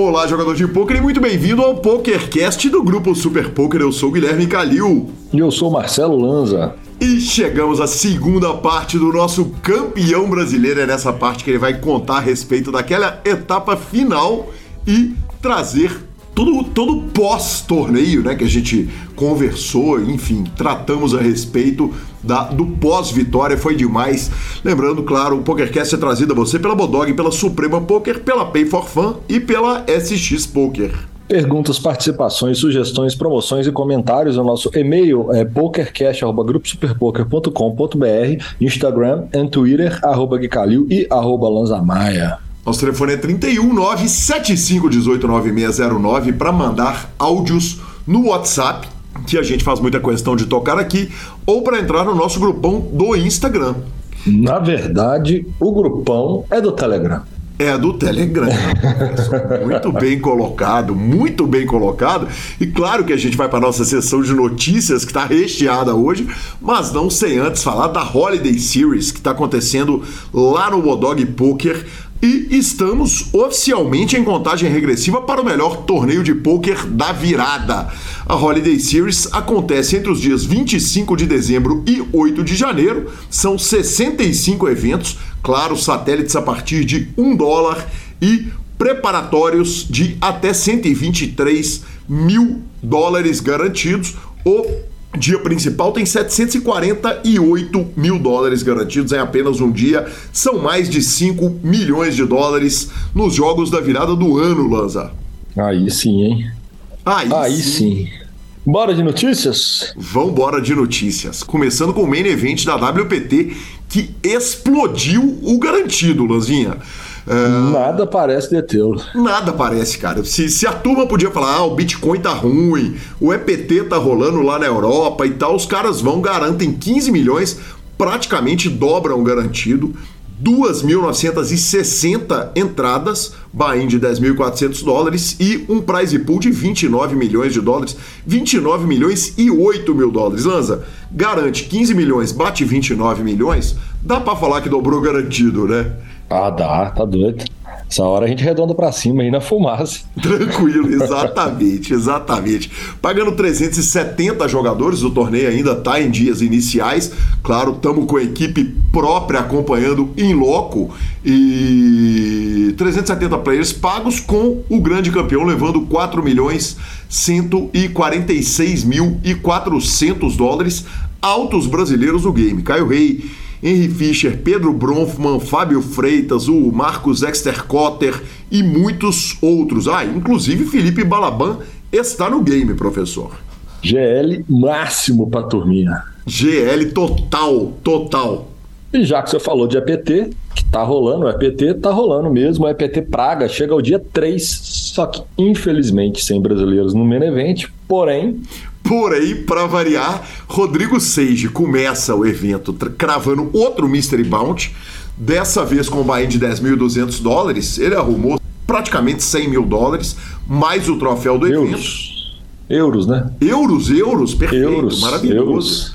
Olá, jogador de pôquer, e muito bem-vindo ao PokerCast do Grupo Super Poker. Eu sou Guilherme Calil. E eu sou Marcelo Lanza. E chegamos à segunda parte do nosso campeão brasileiro. É nessa parte que ele vai contar a respeito daquela etapa final e trazer todo, todo pós-torneio, né? Que a gente conversou, enfim, tratamos a respeito da, do pós-vitória, foi demais. Lembrando, claro, o PokerCast é trazido a você pela Bodog, pela Suprema Poker, pela Pay for Fun e pela SX Poker. Perguntas, participações, sugestões, promoções e comentários. O nosso e-mail é pokercast.gruposuperpoker.com.br, Instagram e Twitter, arroba Guicalil e arroba Lanzamaia. Nosso telefone é 31 975 18 9609 para mandar áudios no WhatsApp, que a gente faz muita questão de tocar aqui, ou para entrar no nosso grupão do Instagram. Na verdade, o grupão é do Telegram é do Telegram. muito bem colocado, muito bem colocado. E claro que a gente vai para nossa sessão de notícias que está recheada hoje, mas não sem antes falar da Holiday Series que está acontecendo lá no Bodog Poker. E estamos oficialmente em contagem regressiva para o melhor torneio de pôquer da virada. A Holiday Series acontece entre os dias 25 de dezembro e 8 de janeiro. São 65 eventos, claro, satélites a partir de 1 dólar e preparatórios de até 123 mil dólares garantidos. O dia principal tem 748 mil dólares garantidos em apenas um dia. São mais de 5 milhões de dólares nos jogos da virada do ano, Lanza. Aí sim, hein? Aí, Aí sim. sim. Bora de notícias? Vambora de notícias. Começando com o main event da WPT, que explodiu o garantido, Lanzinha. É... Nada parece detê-lo. Nada parece, cara. Se, se a turma podia falar, ah, o Bitcoin tá ruim, o EPT tá rolando lá na Europa e tal, os caras vão, garantem 15 milhões, praticamente dobram o garantido. 2.960 entradas, buy-in de 10.400 dólares e um prize pool de 29 milhões de dólares, 29 milhões e 8 mil dólares. Lanza, garante 15 milhões, bate 29 milhões, dá para falar que dobrou garantido, né? Ah, dá, tá doido. Essa hora a gente redonda para cima aí na fumaça. Tranquilo, exatamente, exatamente. Pagando 370 jogadores, o torneio ainda está em dias iniciais. Claro, estamos com a equipe própria acompanhando em loco e 370 players pagos com o grande campeão levando 4 milhões 146 mil e 400 dólares altos brasileiros do game. Caio Rei Henry Fischer, Pedro Bronfman, Fábio Freitas, o Marcos Extercotter e muitos outros. Ah, inclusive Felipe Balaban está no game, professor. GL máximo para turminha. GL total, total. E já que você falou de EPT, que tá rolando, o EPT tá rolando mesmo, o EPT Praga chega ao dia 3, só que infelizmente sem brasileiros no main event, porém Porém, para variar, Rodrigo Seiji começa o evento cravando outro Mystery Bounty, dessa vez com um buy de 10.200 dólares. Ele arrumou praticamente 100 mil dólares, mais o troféu do euros. evento. Euros, né? Euros, euros, perfeito, euros, maravilhoso. Euros.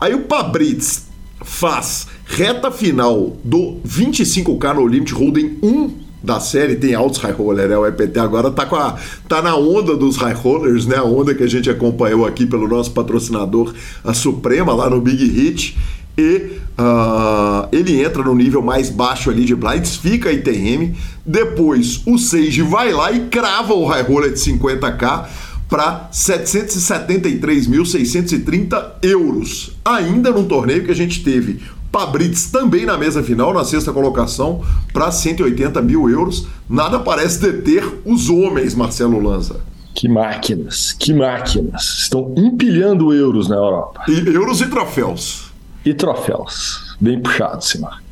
Aí o Pabritz faz reta final do 25K no Limit Holding 1 da série, tem altos high roller, né? O EPT agora tá com a tá na onda dos high rollers, né? A onda que a gente acompanhou aqui pelo nosso patrocinador, a Suprema lá no Big Hit. E uh, ele entra no nível mais baixo ali de blinds, fica ITM. Depois o Sage vai lá e crava o high roller de 50k para 773.630 euros. Ainda num torneio que a gente teve Pabrits também na mesa final, na sexta colocação, para 180 mil euros. Nada parece deter os homens, Marcelo Lanza. Que máquinas, que máquinas. Estão empilhando euros na Europa. E euros e troféus. E troféus. Bem puxado, senhor.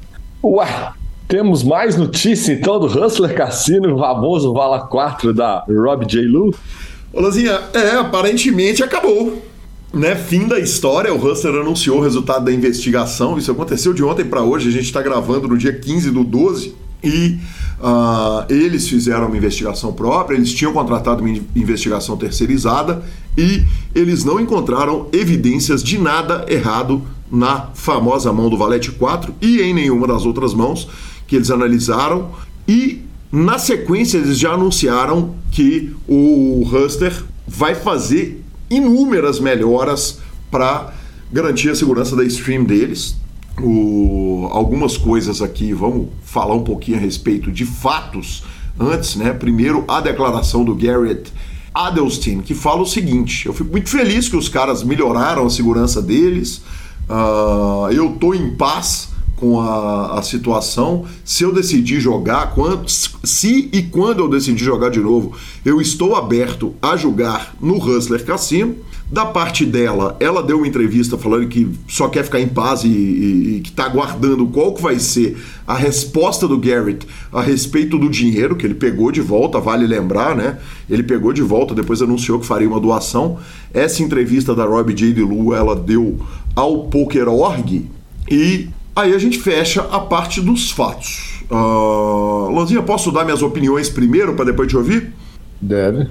Ué, temos mais notícia então do Hustler Cassino, o famoso Vala 4 da Rob J. Lu? Ô, Lanzinha, é, aparentemente acabou né, fim da história, o Hustler anunciou o resultado da investigação. Isso aconteceu de ontem para hoje, a gente está gravando no dia 15 do 12 e uh, eles fizeram uma investigação própria, eles tinham contratado uma investigação terceirizada e eles não encontraram evidências de nada errado na famosa mão do Valete 4 e em nenhuma das outras mãos que eles analisaram. E Na sequência, eles já anunciaram que o Huster vai fazer inúmeras melhoras para garantir a segurança da stream deles. O, algumas coisas aqui, vamos falar um pouquinho a respeito de fatos antes, né? Primeiro, a declaração do Garrett Adelstein, que fala o seguinte: eu fico muito feliz que os caras melhoraram a segurança deles, uh, eu tô em paz com a, a, situação. Se eu decidir jogar, quando, se e quando eu decidir jogar de novo, eu estou aberto a jogar no Hustler Cassino. Da parte dela, ela deu uma entrevista falando que só quer ficar em paz e, e, e que está aguardando qual que vai ser a resposta do Garrett a respeito do dinheiro que ele pegou de volta, vale lembrar, né? Ele pegou de volta, depois anunciou que faria uma doação. Essa entrevista da Rob J. DeLu, ela deu ao Poker.org e aí a gente fecha a parte dos fatos. Uh, Lanzinha, posso dar minhas opiniões primeiro para depois te ouvir? Deve.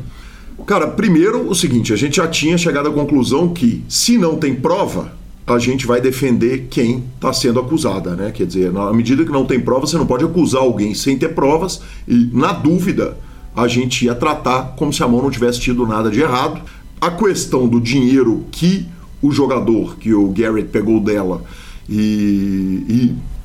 Cara, primeiro o seguinte, a gente já tinha chegado à conclusão que se não tem prova, a gente vai defender quem está sendo acusada, né? Quer dizer, na medida que não tem prova, você não pode acusar alguém sem ter provas e, na dúvida, a gente ia tratar como se a mão não tivesse tido nada de errado. A questão do dinheiro que o jogador, que o Garrett pegou dela, e,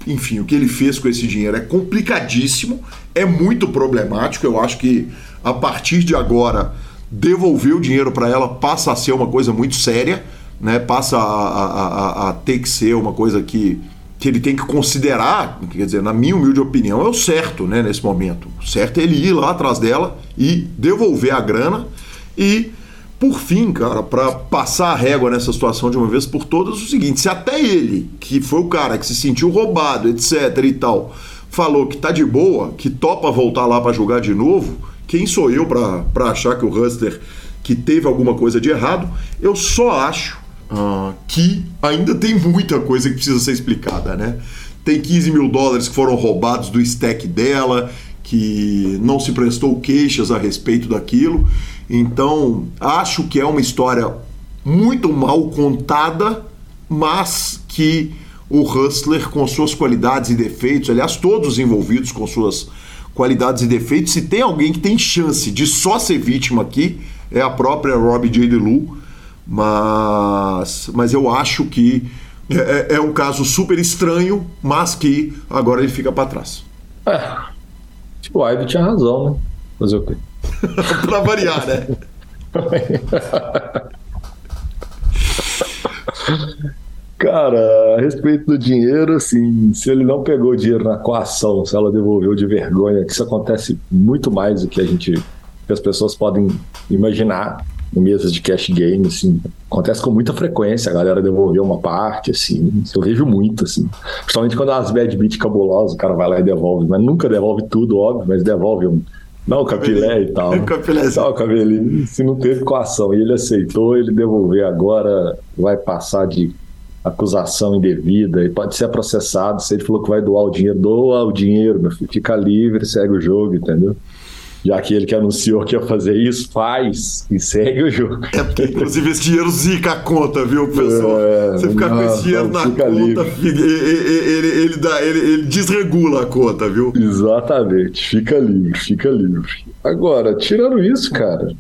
e enfim, o que ele fez com esse dinheiro é complicadíssimo, é muito problemático. Eu acho que a partir de agora devolver o dinheiro para ela passa a ser uma coisa muito séria, né? passa a, a, a, a, ter que ser uma coisa que, que ele tem que considerar, quer dizer, na minha humilde opinião, é o certo né, nesse momento. O certo é ele ir lá atrás dela e devolver a grana e. Por fim, cara, para passar a régua nessa situação de uma vez por todas, o seguinte: se até ele, que foi o cara que se sentiu roubado, etc e tal, falou que tá de boa, que topa voltar lá para jogar de novo, quem sou eu para achar que o Huster que teve alguma coisa de errado? Eu só acho uh, que ainda tem muita coisa que precisa ser explicada, né? Tem 15 mil dólares que foram roubados do stack dela, que não se prestou queixas a respeito daquilo. Então, acho que é uma história muito mal contada, mas que o Hustler, com suas qualidades e defeitos, aliás, todos envolvidos com suas qualidades e defeitos. Se tem alguém que tem chance de só ser vítima aqui, é a própria Robbie J. DeLu. Mas, mas eu acho que é, é, é um caso super estranho, mas que agora ele fica para trás. É. Tipo, o Ivo tinha razão, né? Fazer o quê? pra variar, né? Cara, a respeito do dinheiro, assim, se ele não pegou o dinheiro na coação, se ela devolveu de vergonha, que isso acontece muito mais do que a gente, que as pessoas podem imaginar mesas de cash game, assim, acontece com muita frequência, a galera devolveu uma parte, assim, eu vejo muito, assim, principalmente quando as bad beat cabulosas, o cara vai lá e devolve, mas nunca devolve tudo, óbvio, mas devolve um, não, o capilé e tal. capilé. Não, o cabelinho, se não teve coação e ele aceitou, ele devolver agora, vai passar de acusação indevida e pode ser processado. Se ele falou que vai doar o dinheiro, doa o dinheiro, meu filho, fica livre, segue o jogo, entendeu? Já que ele que anunciou que ia fazer isso, faz e segue o jogo. É porque, inclusive, esse dinheiro zica a conta, viu, pessoal? É, Você ficar com esse dinheiro na conta, ele, ele, ele, dá, ele, ele desregula a conta, viu? Exatamente, fica livre, fica livre. Agora, tirando isso, cara,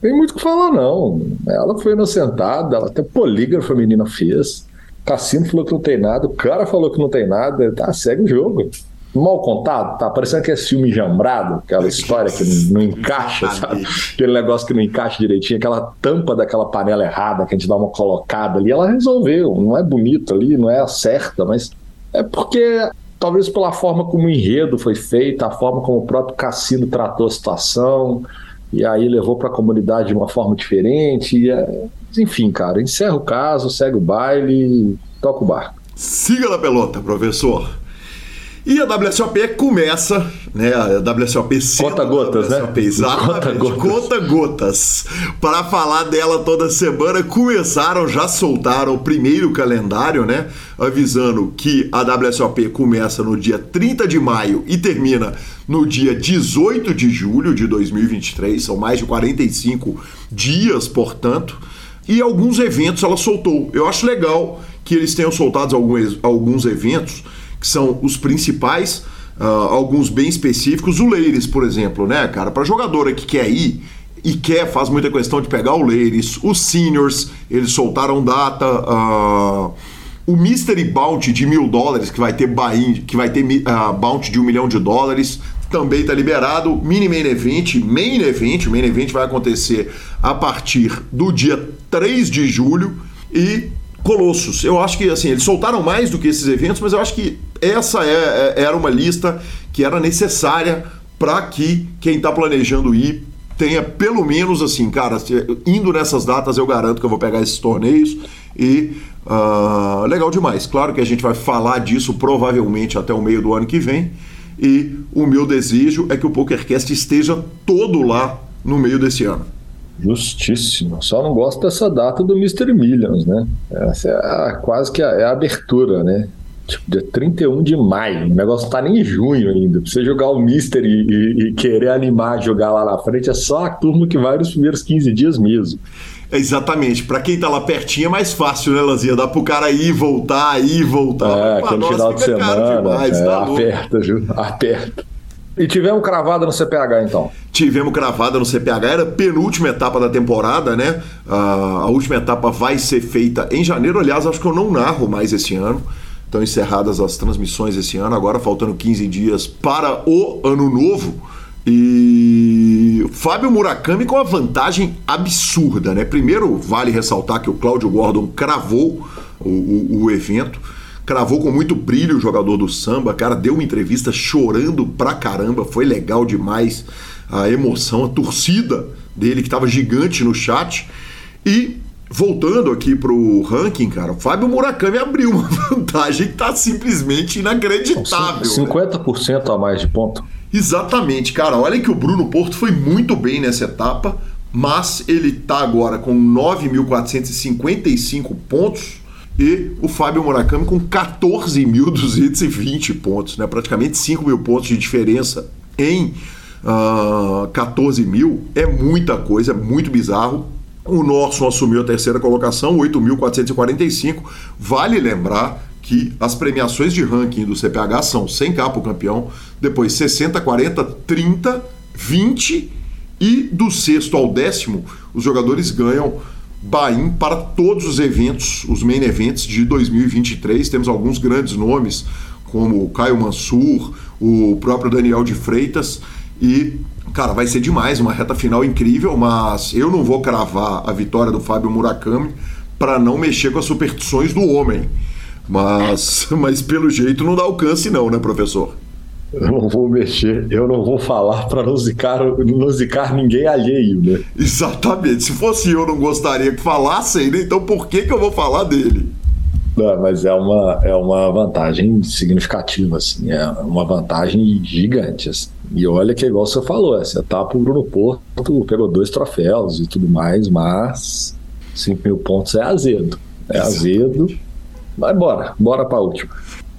tem muito o que falar, não. Ela foi inocentada, ela até polígrafo a menina fez. Cassino falou que não tem nada, o cara falou que não tem nada, tá, segue o jogo. Mal contado, tá parecendo que é filme jambrado, aquela história que não, não encaixa, sabe? Aquele negócio que não encaixa direitinho, aquela tampa daquela panela errada que a gente dá uma colocada ali, ela resolveu. Não é bonito ali, não é a certa, mas é porque talvez pela forma como o enredo foi feito, a forma como o próprio Cassino tratou a situação, e aí levou para a comunidade de uma forma diferente. E é enfim, cara, encerra o caso, segue o baile, toca o barco. Siga na pelota, professor. E a WSOP começa, né? A WSOP Conta gotas, WSOP, né? Exatamente. Conta gotas. Conta gotas. Para falar dela toda semana, começaram, já soltaram o primeiro calendário, né? Avisando que a WSOP começa no dia 30 de maio e termina no dia 18 de julho de 2023. São mais de 45 dias, portanto e alguns eventos ela soltou. Eu acho legal que eles tenham soltado alguns, alguns eventos que são os principais. uh, alguns bem específicos. O Leires, por exemplo, né, cara? Para jogadora que quer ir e quer, faz muita questão de pegar o Leires. Os Seniors, eles soltaram data. Uh, o Mystery Bounty de mil dólares, que vai ter buy que vai ter uh, bounty de um milhão de dólares, também está liberado. Mini Main Event, Main Event, o Main Event vai acontecer a partir do dia 3 de julho. E Colossus, eu acho que assim, eles soltaram mais do que esses eventos, mas eu acho que essa é, é, era uma lista que era necessária para que quem está planejando ir tenha pelo menos assim, cara, indo nessas datas eu garanto que eu vou pegar esses torneios e uh, legal demais. Claro que a gente vai falar disso provavelmente até o meio do ano que vem e o meu desejo é que o PokerCast esteja todo lá no meio desse ano. Justíssimo. Só não gosto dessa data do Mr. Millions, né? Essa é a, quase que a, é a abertura, né? Tipo, dia 31 de maio. O negócio tá nem em junho ainda. Pra você jogar o Mister e, e, e, querer animar jogar lá na frente, é só a turma que vai nos primeiros 15 dias mesmo. Exatamente. Para quem tá lá pertinho é mais fácil, né, Lanzinha? Dá pro cara ir, voltar, ir, voltar. É, aquele final de semana. Demais, é, tá aperta, viu? Aperta. E tivemos cravada no CPH, então? Tivemos cravada no CPH, era a penúltima etapa da temporada, né? a última etapa vai ser feita em janeiro. Aliás, acho que eu não narro mais esse ano. Estão encerradas as transmissões esse ano, agora faltando 15 dias para o ano novo. E Fábio Murakami com uma vantagem absurda, né? Primeiro, vale ressaltar que o Cláudio Gordon cravou o, o, o evento cravou com muito brilho o jogador do samba, cara, deu uma entrevista chorando pra caramba, foi legal demais a emoção, a torcida dele que estava gigante no chat. E voltando aqui pro ranking, cara, o Fábio Murakami abriu uma vantagem que tá simplesmente inacreditável. 50% né? a mais de ponto. Exatamente, cara. Olha que o Bruno Porto foi muito bem nessa etapa, mas ele tá agora com 9.455 pontos e o Fábio Murakami com 14.220 pontos, né? praticamente 5 mil pontos de diferença em uh, ah, 14 mil. É muita coisa, é muito bizarro. O Norson assumiu a terceira colocação, 8.445. Vale lembrar que as premiações de ranking do CPH são 100k para o campeão, depois 60, 40, 30, 20 e do sexto ao décimo os jogadores ganham Bahia para todos os eventos, os main events de 2023. Temos alguns grandes nomes, como o Caio Mansur, o próprio Daniel de Freitas. E, cara, vai ser demais, uma reta final incrível, mas eu não vou cravar a vitória do Fábio Murakami para não mexer com as superstições do homem. Mas, mas pelo jeito não dá alcance, não, né, professor? Eu não vou mexer, eu não vou falar para não zicar, não zicar ninguém alheio, né? Exatamente. Se fosse eu, não gostaria que falassem, né? Então por que, que eu vou falar dele? Não, mas é uma, é uma vantagem significativa, assim, é uma vantagem gigante. Assim. E olha que, igual você falou, essa etapa o Bruno Porto pegou dois troféus e tudo mais, mas 5 mil pontos é azedo. É azedo. Mas bora, bora para a última.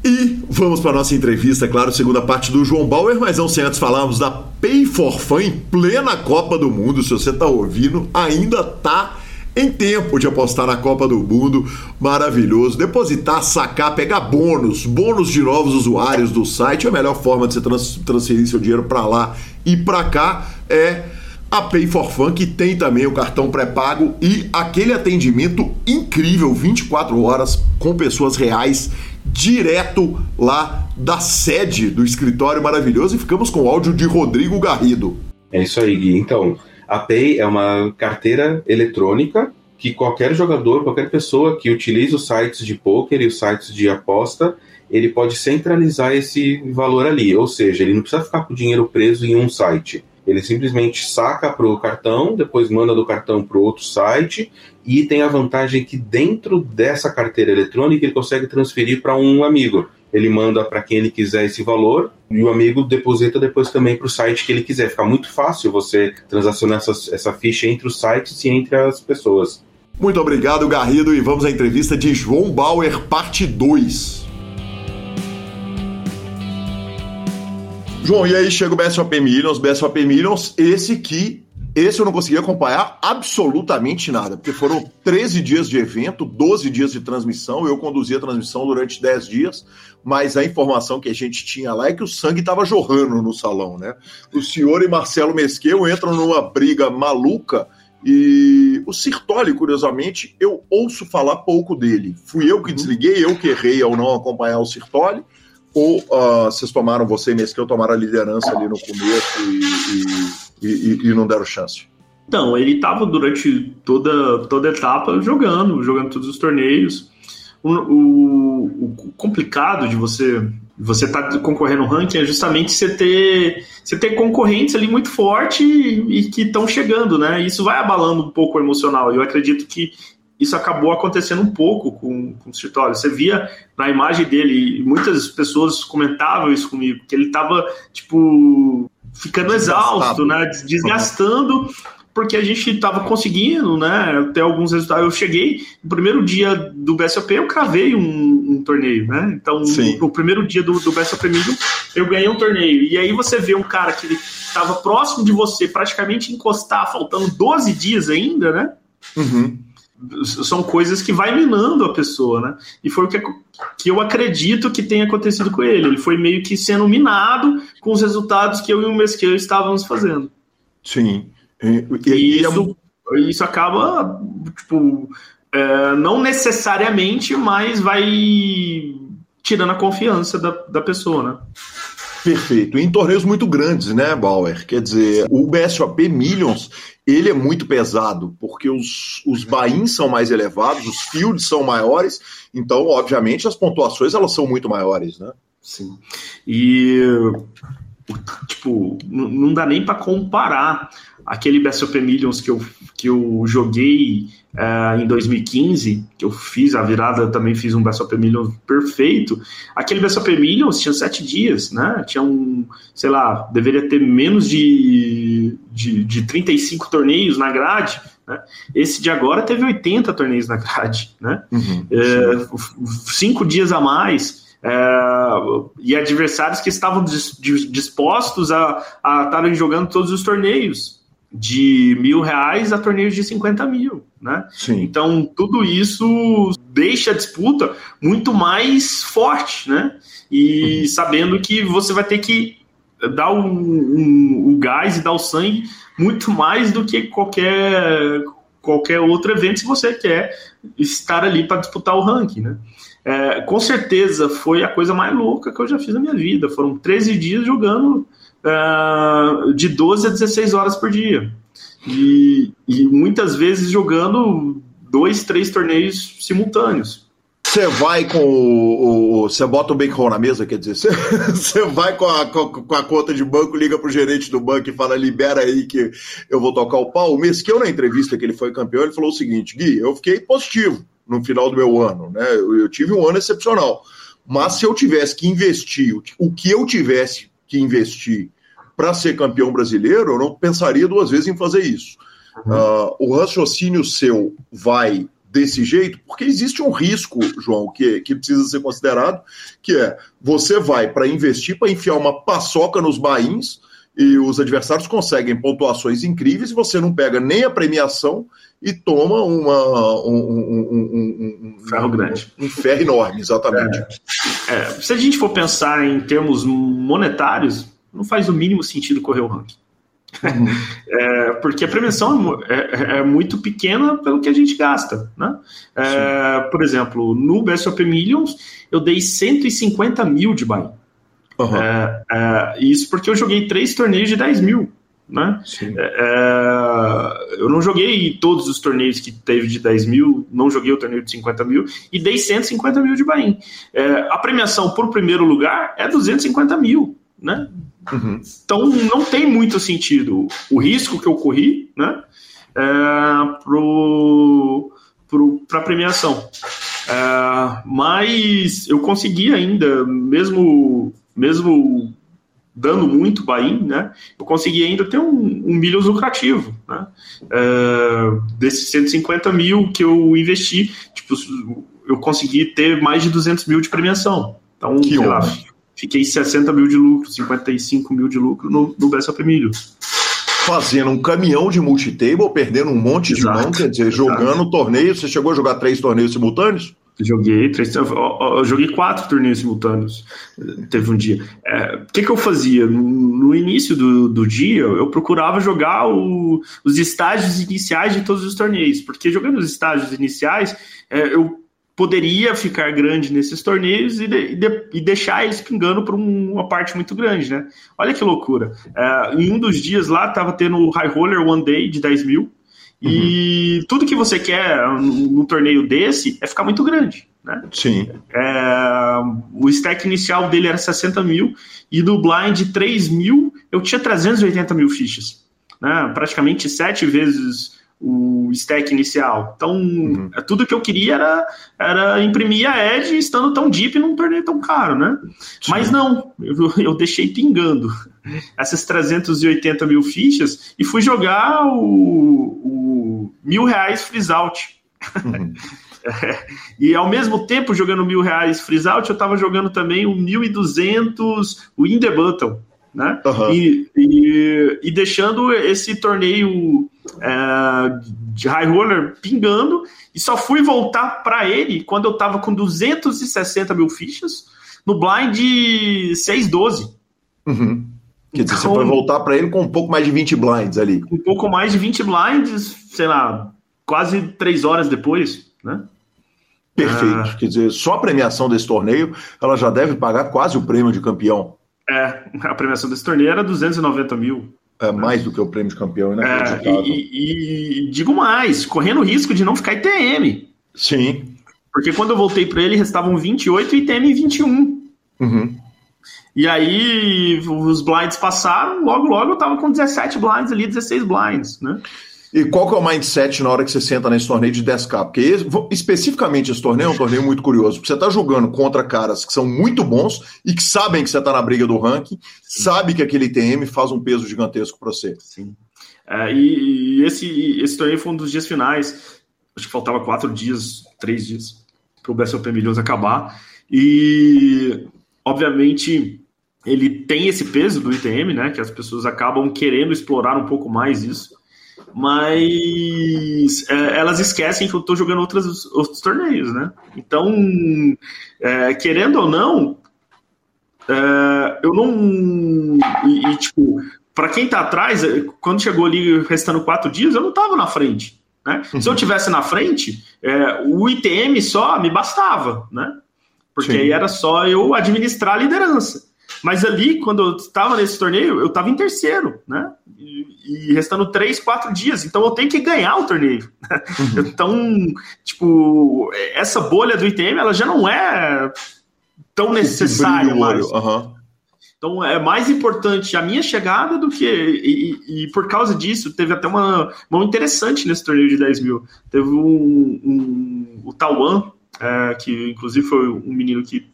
E vamos para a nossa entrevista, claro, segunda parte do João Bauer, mas não sem antes falarmos da Pay for Fun em plena Copa do Mundo. Se você está ouvindo, ainda está em tempo de apostar na Copa do Mundo. Maravilhoso. Depositar, sacar, pegar bônus, bônus de novos usuários do site. A melhor forma de você trans transferir seu dinheiro para lá e para cá é a Pay for Fun, que tem também o cartão pré-pago e aquele atendimento incrível, 24 horas com pessoas reais direto lá da sede do escritório maravilhoso e ficamos com o áudio de Rodrigo Garrido. É isso aí, Gui. Então, a Pay é uma carteira eletrônica que qualquer jogador, qualquer pessoa que utilize os sites de poker e os sites de aposta, ele pode centralizar esse valor ali. Ou seja, ele não precisa ficar com o dinheiro preso em um site. Ele simplesmente saca para o cartão, depois manda do cartão para outro site e tem a vantagem que dentro dessa carteira eletrônica ele consegue transferir para um amigo. Ele manda para quem ele quiser esse valor e o amigo deposita depois também para o site que ele quiser. Fica muito fácil você transacionar essa, essa ficha entre os sites e entre as pessoas. Muito obrigado, Garrido, e vamos à entrevista de João Bauer, parte 2. João, e aí chega o BSOP Millions, BSOP Millions, esse que Esse eu não consegui acompanhar absolutamente nada, porque foram 13 dias de evento, 12 dias de transmissão. Eu conduzi a transmissão durante 10 dias, mas a informação que a gente tinha lá é que o sangue estava jorrando no salão, né? O senhor e Marcelo Mesqueu entram numa briga maluca e o Sirtoli, curiosamente, eu ouço falar pouco dele. Fui eu que desliguei, eu que errei ao não acompanhar o Sirtoli, ou uh, vocês tomaram, você e Mesqueu tomaram a liderança ali no começo e, e, e, e não deram chance? Então, ele estava durante toda, toda a etapa jogando, jogando todos os torneios. O, o, o complicado de você você tá concorrendo no ranking é justamente você ter, você ter concorrentes ali muito forte e, e que estão chegando, né? Isso vai abalando um pouco o emocional. Eu acredito que isso acabou acontecendo um pouco com, com o escritório. Você via na imagem dele, muitas pessoas comentavam isso comigo, que ele estava, tipo, ficando exausto, né? Desgastando porque a gente estava conseguindo, né, ter alguns resultados. Eu cheguei, no primeiro dia do BSOP, eu cravei um, um torneio, né? Então, no, no, primeiro dia do, do BSOP Medium, eu ganhei um torneio. E aí você vê um cara que estava próximo de você, praticamente encostar, faltando 12 dias ainda, né? Uhum. São coisas que vai minando a pessoa, né? E foi o que, que eu acredito que tenha acontecido com ele. Ele foi meio que sendo minado com os resultados que eu e o Mesquil estávamos fazendo. Sim. E, e isso, é... isso acaba, tipo, é, não necessariamente, mas vai tirando a confiança da, da pessoa, né? Perfeito. Em torneios muito grandes, né, Bauer? Quer dizer, o BSOP Millions, ele é muito pesado, porque os, os buy-ins são mais elevados, os fields são maiores, então, obviamente, as pontuações elas são muito maiores, né? Sim. E, tipo, não dá nem para comparar aquele BSOP Millions que eu, que eu joguei uh, em 2015, que eu fiz a virada, também fiz um BSOP Millions perfeito. Aquele BSOP Millions tinha sete dias, né? Tinha um, sei lá, deveria ter menos de, de, de 35 torneios na grade. Né? Esse de agora teve 80 torneios na grade, né? Uhum, é, cinco dias a mais. É, e adversários que estavam dispostos a, a estarem jogando todos os torneios de mil reais a torneios de 50 mil, né? Sim. Então, tudo isso deixa a disputa muito mais forte, né? E uhum. sabendo que você vai ter que dar o, o gás e dar o sangue muito mais do que qualquer, qualquer outro evento se você quer estar ali para disputar o ranking, né? É, com certeza foi a coisa mais louca que eu já fiz na minha vida. Foram 13 dias jogando uh, de 12 a 16 horas por dia. E, e muitas vezes jogando dois, três torneios simultâneos. Você vai com o, Você bota o bacon na mesa, quer dizer, você vai com a, com, a conta de banco, liga pro gerente do banco e fala: libera aí que eu vou tocar o pau. O Mesquil, na entrevista que ele foi campeão, ele falou o seguinte: Gui, eu fiquei positivo no final do meu ano, né? Eu, eu tive um ano excepcional. Mas se eu tivesse que investir, o que eu tivesse que investir para ser campeão brasileiro, eu não pensaria duas vezes em fazer isso. Uhum. Uh, o raciocínio seu vai desse jeito, porque existe um risco, João, que, que precisa ser considerado, que é você vai para investir, para enfiar uma paçoca nos bains, e os adversários conseguem pontuações incríveis e você não pega nem a premiação e toma uma, um, um, um ferro grande. Um, ferro enorme, exatamente. É, é, se a gente for pensar em termos monetários, não faz o mínimo sentido correr o ranking. Uhum. É, porque a premiação é, é, é, muito pequena pelo que a gente gasta. Né? É, por exemplo, no BSOP Millions, eu dei 150 mil de buy. Uhum. isso porque eu joguei três torneios de 10 mil. Né? eu não joguei todos os torneios que teve de 10 mil, não joguei o torneio de 50 mil e dei 150 mil de buy. a premiação por primeiro lugar é 250 mil. Né? Uhum. Então não tem muito sentido o risco que eu corri né, é, para a premiação. É, mas eu consegui ainda, mesmo, mesmo dando muito buy né, eu consegui ainda ter um, um milho lucrativo. Né, é, desses 150 mil que eu investi, tipo, eu consegui ter mais de 200 mil de premiação. Então, que sei lá, Fiquei 60 mil de lucro, 55 mil de lucro no, no BSOP Milho. fazendo um caminhão de multitable, perdendo um monte Exato. de mão, quer dizer, jogando torneio. Você chegou a jogar três torneios simultâneos? Joguei três, eu joguei quatro torneios simultâneos. Teve um dia. É, o que, que eu fazia? No, no início do, do dia, eu procurava jogar o, os estágios iniciais de todos os torneios, porque jogando os estágios iniciais, é, eu poderia ficar grande nesses torneios e, de, e, de, e deixar eles pingando para um, uma parte muito grande, né? Olha que loucura. É, em um dos dias lá, estava tendo o High Roller One Day de 10 mil. E uhum. tudo que você quer num torneio desse é ficar muito grande. Né? Sim. É, o stack inicial dele era 60 mil e no blind 3 mil eu tinha 380 mil fichas. Né? Praticamente sete vezes o stack inicial. Então, uhum. É, tudo que eu queria era, era imprimir a Edge estando tão deep num torneio tão caro, né? Sim. Mas não, eu, eu, deixei pingando essas 380 mil fichas e fui jogar o, o mil reais freeze out. Uhum. É, e ao mesmo tempo, jogando mil reais freeze out, eu estava jogando também o 1200 Win the Button né? Uhum. E, e, e, deixando esse torneio de high roller pingando e só fui voltar para ele quando eu estava com 260 mil fichas no blind 612. Uhum. Quer dizer, então, você foi voltar para ele com um pouco mais de 20 blinds ali. Um pouco mais de 20 blinds, sei lá, quase três horas depois, né? Perfeito. Ah. Quer dizer, só a premiação desse torneio, ela já deve pagar quase o prêmio de campeão. É, a premiação desse torneio era 290 mil. É mais do que o prêmio de campeão, né? E, e, digo mais, correndo o risco de não ficar ITM. Sim. Porque quando eu voltei para ele, restavam 28 e ITM 21. Uhum. E aí os blinds passaram, logo logo eu tava com 17 blinds ali, 16 blinds, né? E qual que é o mindset na hora que você senta nesse torneio de 10K? Porque esse, especificamente esse torneio é um torneio muito curioso, porque você está jogando contra caras que são muito bons e que sabem que você está na briga do ranking, Sim. sabe que aquele TM faz um peso gigantesco para você. Sim. É, e, e esse, esse torneio foi um dos dias finais. Acho que faltava quatro dias, três dias para o BSOP Milhões acabar. E, obviamente, ele tem esse peso do ITM, né? Que as pessoas acabam querendo explorar um pouco mais isso mas é, elas esquecem que eu estou jogando outros, outros torneios, né? Então, é, querendo ou não, é, eu não. E, e tipo, para quem está atrás, é, quando chegou ali restando quatro dias, eu não estava na frente. Né? Uhum. Se eu tivesse na frente, é, o ITM só me bastava, né? Porque Sim. aí era só eu administrar a liderança. Mas ali, quando eu estava nesse torneio, eu estava em terceiro, né? E, e, restando três, quatro dias. Então eu tenho que ganhar o torneio. Uhum. Então, tipo, essa bolha do ITM, ela já não é tão necessária mais. Uhum. Então é mais importante a minha chegada do que. E, e, por causa disso, teve até uma mão interessante nesse torneio de 10 mil. Teve um, um o Tauan, é, que inclusive foi um menino que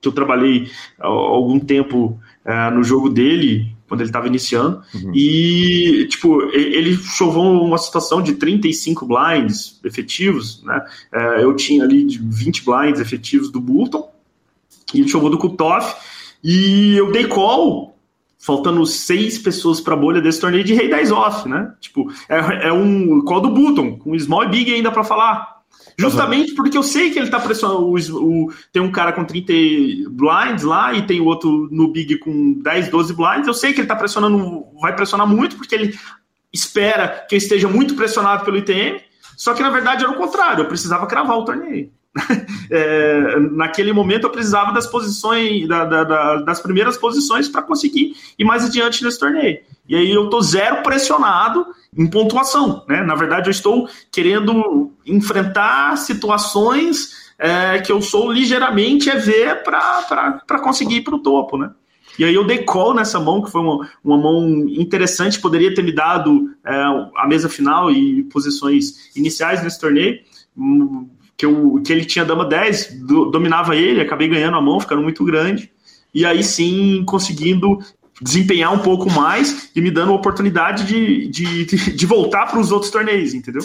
que eu trabalhei há algum tempo é, no jogo dele, quando ele estava iniciando, uhum. e, tipo, ele chovou uma situação de 35 blinds efetivos, né? É, eu tinha ali de 20 blinds efetivos do Burton, e ele chovou do Kutoff, e eu dei call, faltando seis pessoas para a bolha desse torneio de Rei 10 off, né? Tipo, é, é um call do Button, com small e big ainda para falar. Justamente porque eu sei que ele tá pressionando. O, o, tem um cara com 30 blinds lá e tem outro no Big com 10, 12 blinds. Eu sei que ele tá pressionando, vai pressionar muito, porque ele espera que eu esteja muito pressionado pelo ITM. Só que na verdade era o contrário, eu precisava cravar o torneio. é, naquele momento eu precisava das posições, da, da, da, das primeiras posições para conseguir ir mais adiante nesse torneio. E aí eu tô zero pressionado em pontuação, né? Na verdade eu estou querendo enfrentar situações é, que eu sou ligeiramente EV para conseguir ir para o topo, né? E aí eu dei call nessa mão, que foi uma, uma mão interessante, poderia ter me dado é, a mesa final e posições iniciais nesse torneio, que, eu, que ele tinha dama 10, do, dominava ele, acabei ganhando a mão, ficando muito grande, e aí sim conseguindo desempenhar um pouco mais e me dando a oportunidade de, de, de voltar para os outros torneios, entendeu?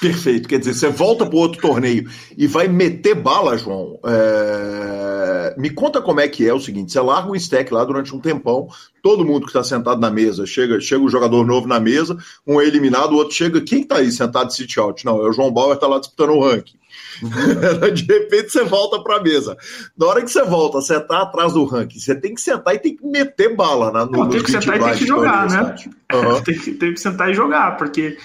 Perfeito. Quer dizer, você volta para outro torneio e vai meter bala, João. É... Me conta como é que é o seguinte: você larga o stack lá durante um tempão, todo mundo que está sentado na mesa, chega, chega o jogador novo na mesa, um é eliminado, o outro chega. Quem está aí sentado sit out? Não, é o João Bauer, está lá disputando o ranking. de repente você volta para a mesa. Na hora que você volta, você está atrás do ranking, você tem que sentar e tem que meter bala na, no, Não, tem que sentar e tem que jogar, né? Uhum. tem, que, tem que sentar e jogar, porque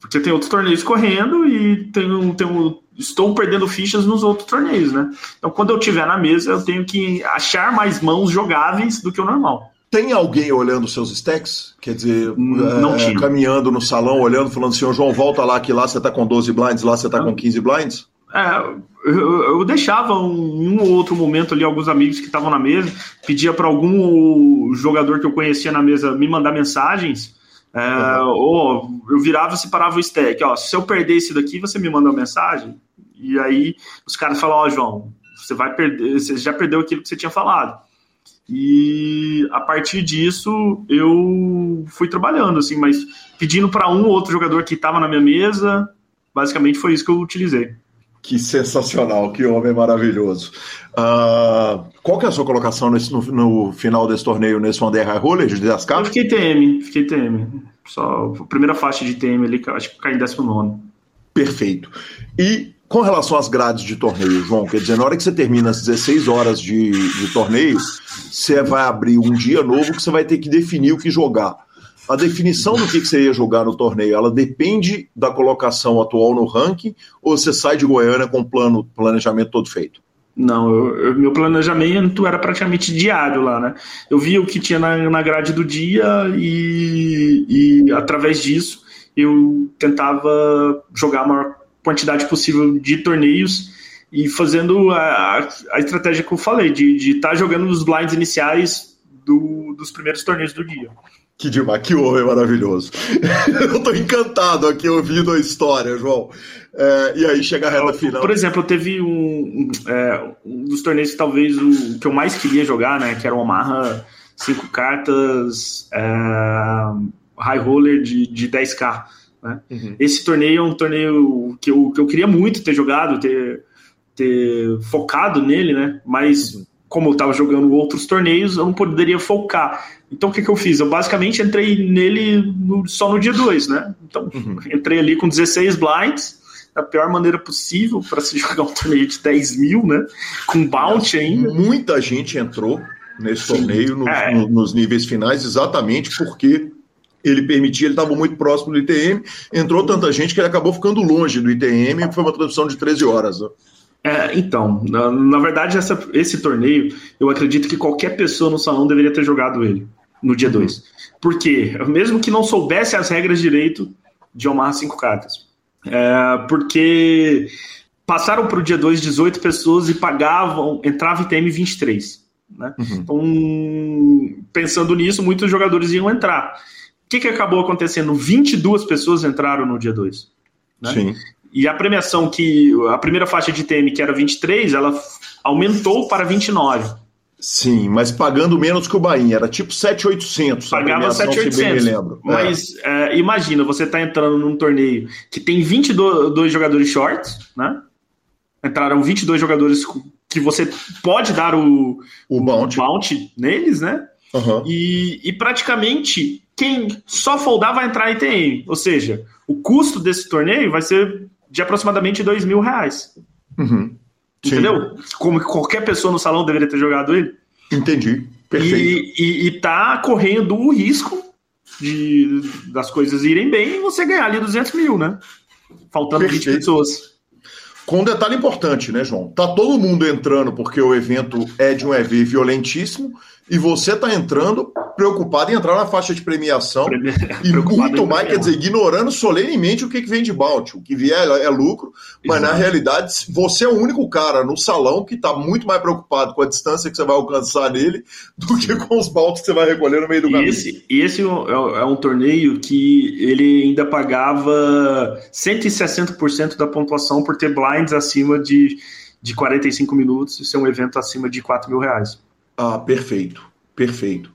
porque tem outros torneios correndo e tem tem estou perdendo fichas nos outros torneios, né? Então, quando eu estiver na mesa, eu tenho que achar mais mãos jogáveis do que o normal. Tem alguém olhando seus stacks? Quer dizer, não é, caminhando no salão, olhando, falando assim, João, volta lá, que lá você tá com 12 blinds, lá você tá com 15 blinds? É, eu, eu deixava um, um ou outro momento ali alguns amigos que estavam na mesa, pedia para algum jogador que eu conhecia na mesa me mandar mensagens, é, uhum. Ou eu virava e separava o stack. Ó, se eu perder esse daqui, você me manda uma mensagem. E aí os caras falam: Ó, João, você vai perder, você já perdeu aquilo que você tinha falado. E a partir disso eu fui trabalhando, assim, mas pedindo para um ou outro jogador que estava na minha mesa, basicamente foi isso que eu utilizei. Que sensacional, que homem maravilhoso. Uh, qual que é a sua colocação nesse, no, no, final desse torneio nesse One Day High Roller de 10K? Eu fiquei TM, fiquei TM. Só a primeira faixa de TM ali, acho que cai em 19. Perfeito. E com relação às grades de torneio, João, quer dizer, na hora que você termina as 16 horas de, de torneio, você vai abrir um dia novo que você vai ter que definir o que jogar a definição do que, que você ia jogar no torneio, ela depende da colocação atual no ranking ou você sai de Goiânia com o plano, planejamento todo feito? Não, eu, eu, meu planejamento era praticamente diário lá, né? Eu via o que tinha na, na grade do dia e, e, através disso, eu tentava jogar a maior quantidade possível de torneios e fazendo a, a estratégia que eu falei, de estar tá jogando os blinds iniciais do, dos primeiros torneios do dia. Que demais, que homem maravilhoso. eu estou encantado aqui ouvindo a história, João. É, e aí chega a reta final. Por exemplo, teve um, é, um dos torneios que talvez o que eu mais queria jogar, né? Que era o Omaha, cinco cartas, é, high roller de, de 10k. Né? Uhum. Esse torneio é um torneio que eu, que eu queria muito ter jogado, ter, ter focado nele, né? Mas uhum. Como eu estava jogando outros torneios, eu não poderia focar. Então o que, que eu fiz? Eu basicamente entrei nele no, só no dia 2, né? Então uhum. entrei ali com 16 blinds, da pior maneira possível para se jogar um torneio de 10 mil, né? Com bounty ainda. Muita gente entrou nesse Sim. torneio no, é. no, nos níveis finais exatamente porque ele permitia, ele estava muito próximo do ITM, entrou tanta gente que ele acabou ficando longe do ITM e foi uma transmissão de 13 horas. Né? É, então, na, na verdade, essa, esse torneio, eu acredito que qualquer pessoa no salão deveria ter jogado ele no dia 2. Por quê? Mesmo que não soubesse as regras direito de Omar cinco cartas. É, porque passaram para o dia 2 18 pessoas e pagavam, entrava ITM 23. Né? Uhum. Então, pensando nisso, muitos jogadores iam entrar. O que, que acabou acontecendo? 22 pessoas entraram no dia 2. Né? Sim. E a premiação que. A primeira faixa de ITM, que era 23, ela aumentou para 29. Sim, mas pagando menos que o Bahia, era tipo 7,800. Pagava 7,800. lembro. Mas é. É, imagina, você tá entrando num torneio que tem 22 jogadores shorts, né? Entraram 22 jogadores que você pode dar o, o bounty. bounty neles, né? Uhum. E, e praticamente quem só foldar vai entrar em TM. Ou seja, o custo desse torneio vai ser de aproximadamente 2 mil reais. Uhum. Entendeu? Como que qualquer pessoa no salão deveria ter jogado ele. Entendi. Perfeito. E tá correndo o risco de, das coisas irem bem e você ganhar ali 200 mil, né? Faltando Perfeito. 20 pessoas. Com um detalhe importante, né, João? Tá todo mundo entrando porque o evento é de um EV violentíssimo e você está entrando preocupado em entrar na faixa de premiação e muito mais, quer dizer, ignorando solenemente o que, vem de Balt. O que vier é, lucro, mas Exato. na realidade você é o único cara no salão que está muito mais preocupado com a distância que você vai alcançar nele do que com os Balts que você vai recolher no meio do caminho. E esse, esse é, é um torneio que ele ainda pagava 160% da pontuação por ter blinds acima de, de 45 minutos e ser um evento acima de 4 mil reais. Ah, perfeito, perfeito.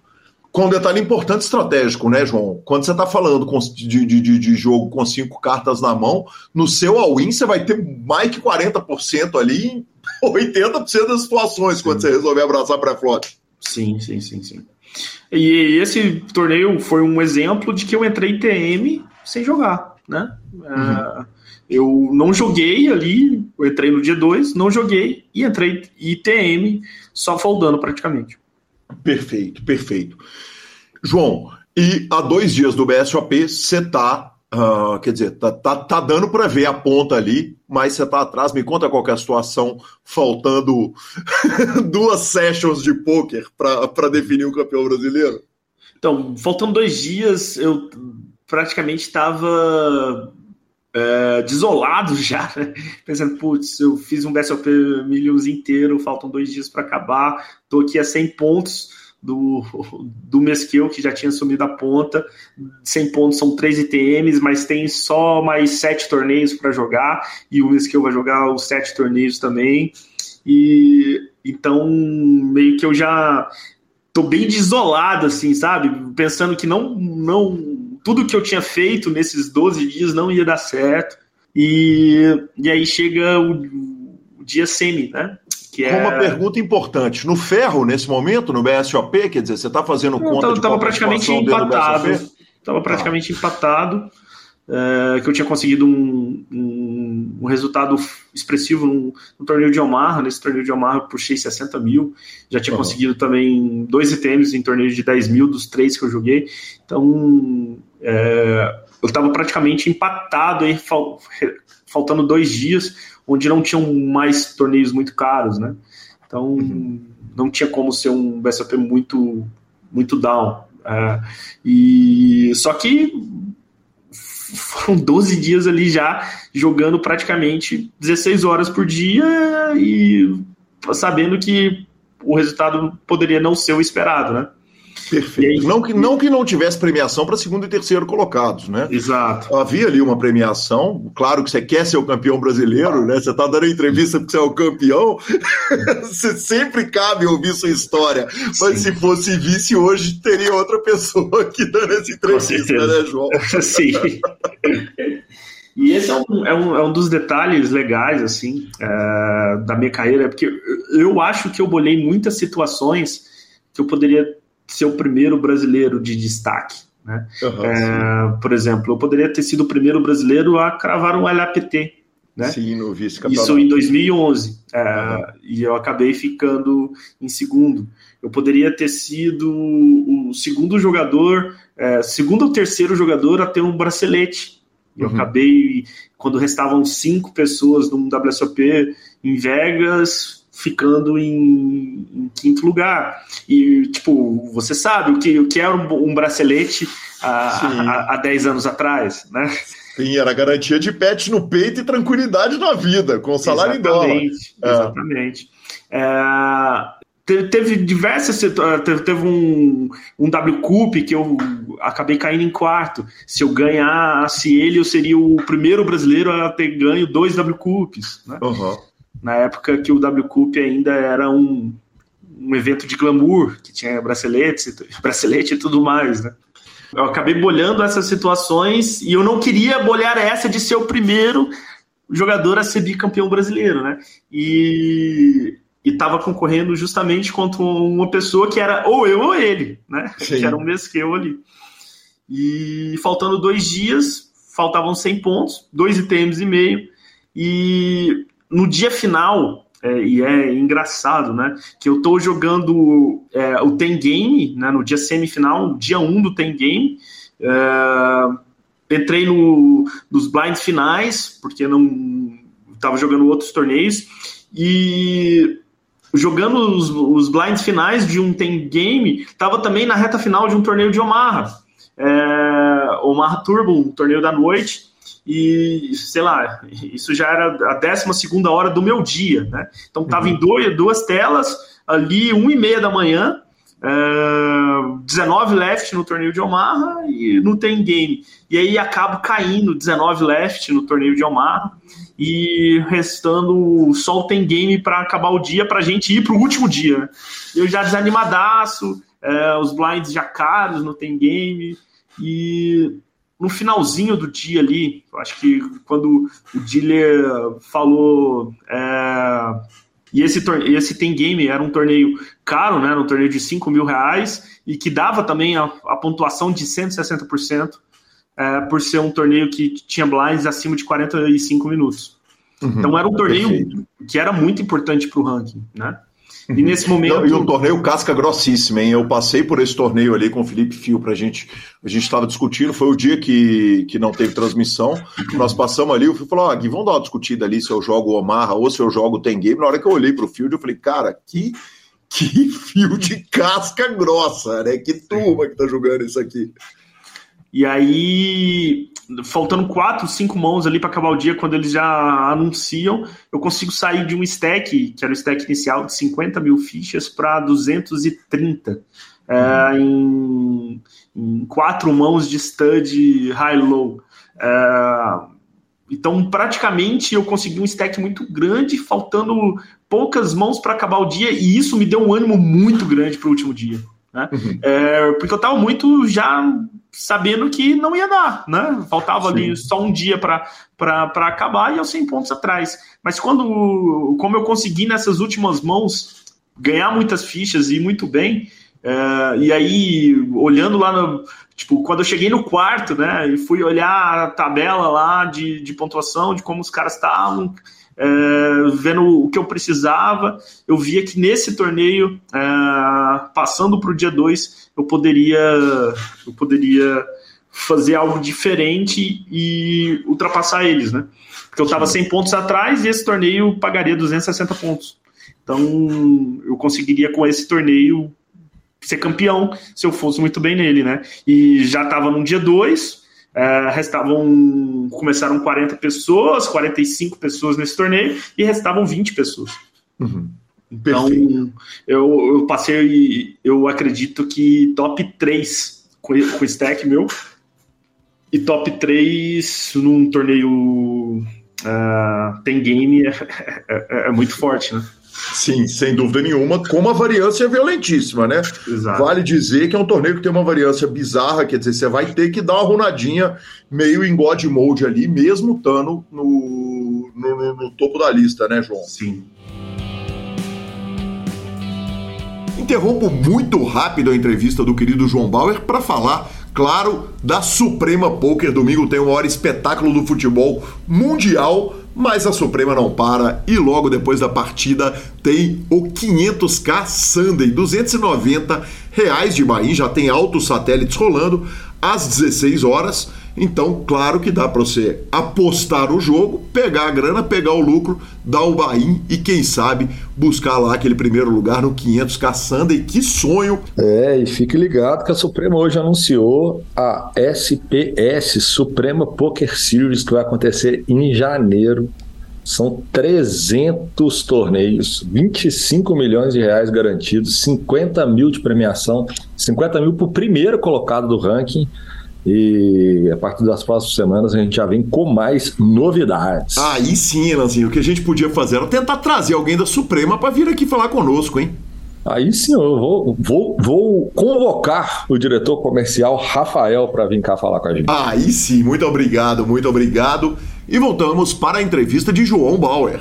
com um detalhe importante estratégico, né, João? Quando você está falando de, de, de, jogo com cinco cartas na mão, no seu all-in você vai ter mais que 40% ali em 80% das situações sim. quando você resolver abraçar pré-flop. Sim, sim, sim, sim. E esse torneio foi um exemplo de que eu entrei TM sem jogar, né? Uhum. Uh, eu não joguei ali, eu entrei no dia 2, não joguei e entrei ITM só foldando praticamente. Perfeito, perfeito. João, e há dois dias do BSOP você tá, uh, quer dizer, tá, tá, tá dando para ver a ponta ali, mas você tá atrás. Me conta qual é a situação, faltando duas sessions de poker para definir o um campeão brasileiro. Então, faltando dois dias, eu praticamente estava é, desolado já, né? pensando, putz, eu fiz um BSOP Millions inteiro, faltam dois dias para acabar, tô aqui a 100 pontos do, do Mesquil, que já tinha sumido a ponta, 100 pontos são três ITMs, mas tem só mais sete torneios para jogar, e o Mesquil vai jogar os sete torneios também, e então meio que eu já tô bem desolado, assim, sabe? Pensando que não, não tudo que eu tinha feito nesses 12 dias não ia dar certo. E, e aí chega o, o dia semi, né? Que é... Uma pergunta importante. No ferro, nesse momento, no BSOP, quer dizer, você está fazendo conta tava, de tava praticamente empatado. Estava praticamente ah. empatado. É, que eu tinha conseguido um, um, um resultado expressivo no, no, torneio de Omaha. Nesse torneio de Omaha eu puxei 60 mil. Já tinha uhum. conseguido também dois itens em torneios de 10 mil dos três que eu joguei. Então é, eu estava praticamente empatado aí, fal, faltando dois dias, onde não tinham mais torneios muito caros, né? Então uhum. não tinha como ser um BSOP muito, muito down. É, e só que foram 12 dias ali já jogando praticamente 16 horas por dia e sabendo que o resultado poderia não ser o esperado, né? Perfeito. Aí, não, que, não que não tivesse premiação para segundo e terceiro colocados, né? Exato. Havia ali uma premiação. Claro que você quer ser o campeão brasileiro, né? Você está dando entrevista porque você é o campeão. você sempre cabe ouvir sua história. Mas Sim. se fosse vice hoje, teria outra pessoa aqui dando essa entrevista, né, João? Sim. E esse é um, é um, é um dos detalhes legais, assim, é, da minha carreira, porque eu acho que eu bolei muitas situações que eu poderia ser o primeiro brasileiro de destaque. Né? Uhum, é, por exemplo, eu poderia ter sido o primeiro brasileiro a cravar um LAPT. Né? Sim, no vice Isso em 2011. É, uhum. E eu acabei ficando em segundo. Eu poderia ter sido o segundo jogador, é, segundo ou terceiro jogador a ter um bracelete. Eu uhum. acabei, quando restavam cinco pessoas no WSOP em Vegas, ficando em, em, quinto lugar. E, tipo, você sabe o que, o que era um, um bracelete há, há, 10 anos atrás, né? Sim, era garantia de pet no peito e tranquilidade na vida, com salário exatamente, em dólar. Exatamente. É. É, teve, teve, diversas teve, teve um, um W Cup que eu acabei caindo em quarto. Se eu ganhasse ele, eu seria o primeiro brasileiro a ter ganho dois W Cups. Né? Uhum na época que o W Cup ainda era um, um evento de glamour, que tinha braceletes, bracelete e tudo mais, né? Eu acabei bolhando essas situações e eu não queria bolhar essa de ser o primeiro jogador a ser bicampeão brasileiro, né? E estava concorrendo justamente contra uma pessoa que era ou eu ou ele, né? Sim. Que era um que eu ali. E faltando dois dias, faltavam 100 pontos, dois ITMs e meio, e no dia final, é, e é engraçado, né? Que eu tô jogando é, o Ten Game, né, no dia semifinal, dia 1 um do Ten Game. É, entrei no, nos blinds finais, porque não estava jogando outros torneios. E jogando os, os blinds finais de um Ten Game, estava também na reta final de um torneio de Omaha. É, Omaha Turbo, um torneio da noite e, sei lá, isso já era a 12 hora do meu dia, né? Então, estava uhum. em dois, duas telas, ali, uma e meia da manhã, Uh, 19 left no torneio de Omaha e não tem game. E aí acabo caindo 19 left no torneio de Omaha e restando só o tem game para acabar o dia para a gente ir para o último dia. Né? Eu já desanimadaço, uh, os blinds já caros no tem game e no finalzinho do dia ali, acho que quando o dealer falou é, e esse, esse Tem Game era um torneio caro, né? Era um torneio de 5 mil reais e que dava também a, a pontuação de 160% é, por ser um torneio que tinha blinds acima de 45 minutos. Uhum, então era um torneio perfeito. que era muito importante para o ranking, né? E nesse momento. E um torneio casca grossíssima, hein? Eu passei por esse torneio ali com o Felipe Fio pra gente. A gente estava discutindo, foi o dia que, que não teve transmissão. Nós passamos ali, o Fio falou: ah, Gui, vamos dar uma discutida ali se eu jogo Omaha ou se eu jogo Tem Game. Na hora que eu olhei pro Field, eu falei, cara, que, que fio de casca grossa, né? Que turma que tá jogando isso aqui. E aí, faltando quatro, cinco mãos ali para acabar o dia, quando eles já anunciam, eu consigo sair de um stack, que era o stack inicial de 50 mil fichas, para 230. É, em, em, quatro mãos de stud high-low. É, então, praticamente, eu consegui um stack muito grande, faltando poucas mãos para acabar o dia, e isso me deu um ânimo muito grande para o último dia. Né? Uhum. É, porque eu estava muito já sabendo que não ia dar, né? Faltava Sim. ali só um dia para acabar e eu 100 pontos atrás. Mas quando, como eu consegui nessas últimas mãos ganhar muitas fichas e muito bem, é, e aí olhando lá no, tipo, quando eu cheguei no quarto, né, e fui olhar a tabela lá de, de pontuação, de como os caras estavam, é, vendo o que eu precisava, eu via que nesse torneio, é, passando para o dia 2, eu poderia, eu poderia fazer algo diferente e ultrapassar eles, né? Porque eu estava 100 pontos atrás e esse torneio pagaria 260 pontos. Então, eu conseguiria com esse torneio ser campeão se eu fosse muito bem nele, né? E já estava no dia 2, é, restavam. Começaram 40 pessoas, 45 pessoas nesse torneio, e restavam 20 pessoas. Uhum. Então, eu, eu passei, eu acredito que top 3 com, com o stack meu, e top 3 num torneio uh, tem game é, é, é, muito forte, né? Sim, sem dúvida nenhuma, com uma variância violentíssima, né? Exato. Vale dizer que é um torneio que tem uma variância bizarra, quer dizer, você vai ter que dar uma runadinha meio em God Mode ali, mesmo estando no, no, no topo da lista, né, João? Sim. Interrompo muito rápido a entrevista do querido João Bauer para falar claro, da Suprema Poker. Domingo tem o maior espetáculo do futebol mundial mas a Suprema não para e logo depois da partida tem o 500k Sunday, 290 reais de Bahia, já tem altos satélites rolando às 16 horas. Então, claro que dá para você apostar o jogo, pegar a grana, pegar o lucro, dar o bain e quem sabe buscar lá aquele primeiro lugar no 500 caçanda e que sonho. É, e fique ligado que a Suprema hoje anunciou a SPS Suprema Poker Series que vai acontecer em janeiro. São 300 torneios, 25 milhões de reais garantidos, 50 mil de premiação, 50 mil para o primeiro colocado do ranking e a partir das próximas semanas a gente já vem com mais novidades. Aí sim, Elanzinho, o que a gente podia fazer era tentar trazer alguém da Suprema para vir aqui falar conosco, hein? Aí sim, eu vou, vou, vou convocar o diretor comercial Rafael para vir cá falar com a gente. Aí sim, muito obrigado, muito obrigado. E voltamos para a entrevista de João Bauer.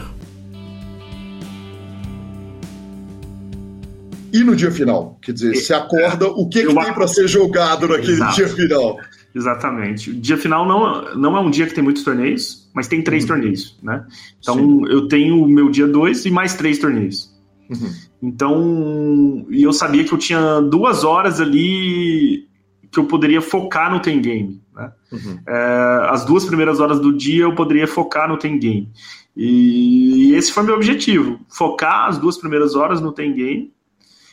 E no dia final? Quer dizer, se acorda, o que, que tem para ser jogado naquele Exato. dia final? Exatamente. O dia final não, não é um dia que tem muitos torneios, mas tem três uhum. torneios, né? Então Sim. eu tenho o meu dia dois e mais três torneios. Uhum. Então, e eu sabia que eu tinha duas horas ali que eu poderia focar no Ten Game. Né? Uhum. É, as duas primeiras horas do dia eu poderia focar no Ten Game. E esse foi meu objetivo: focar as duas primeiras horas no Ten Game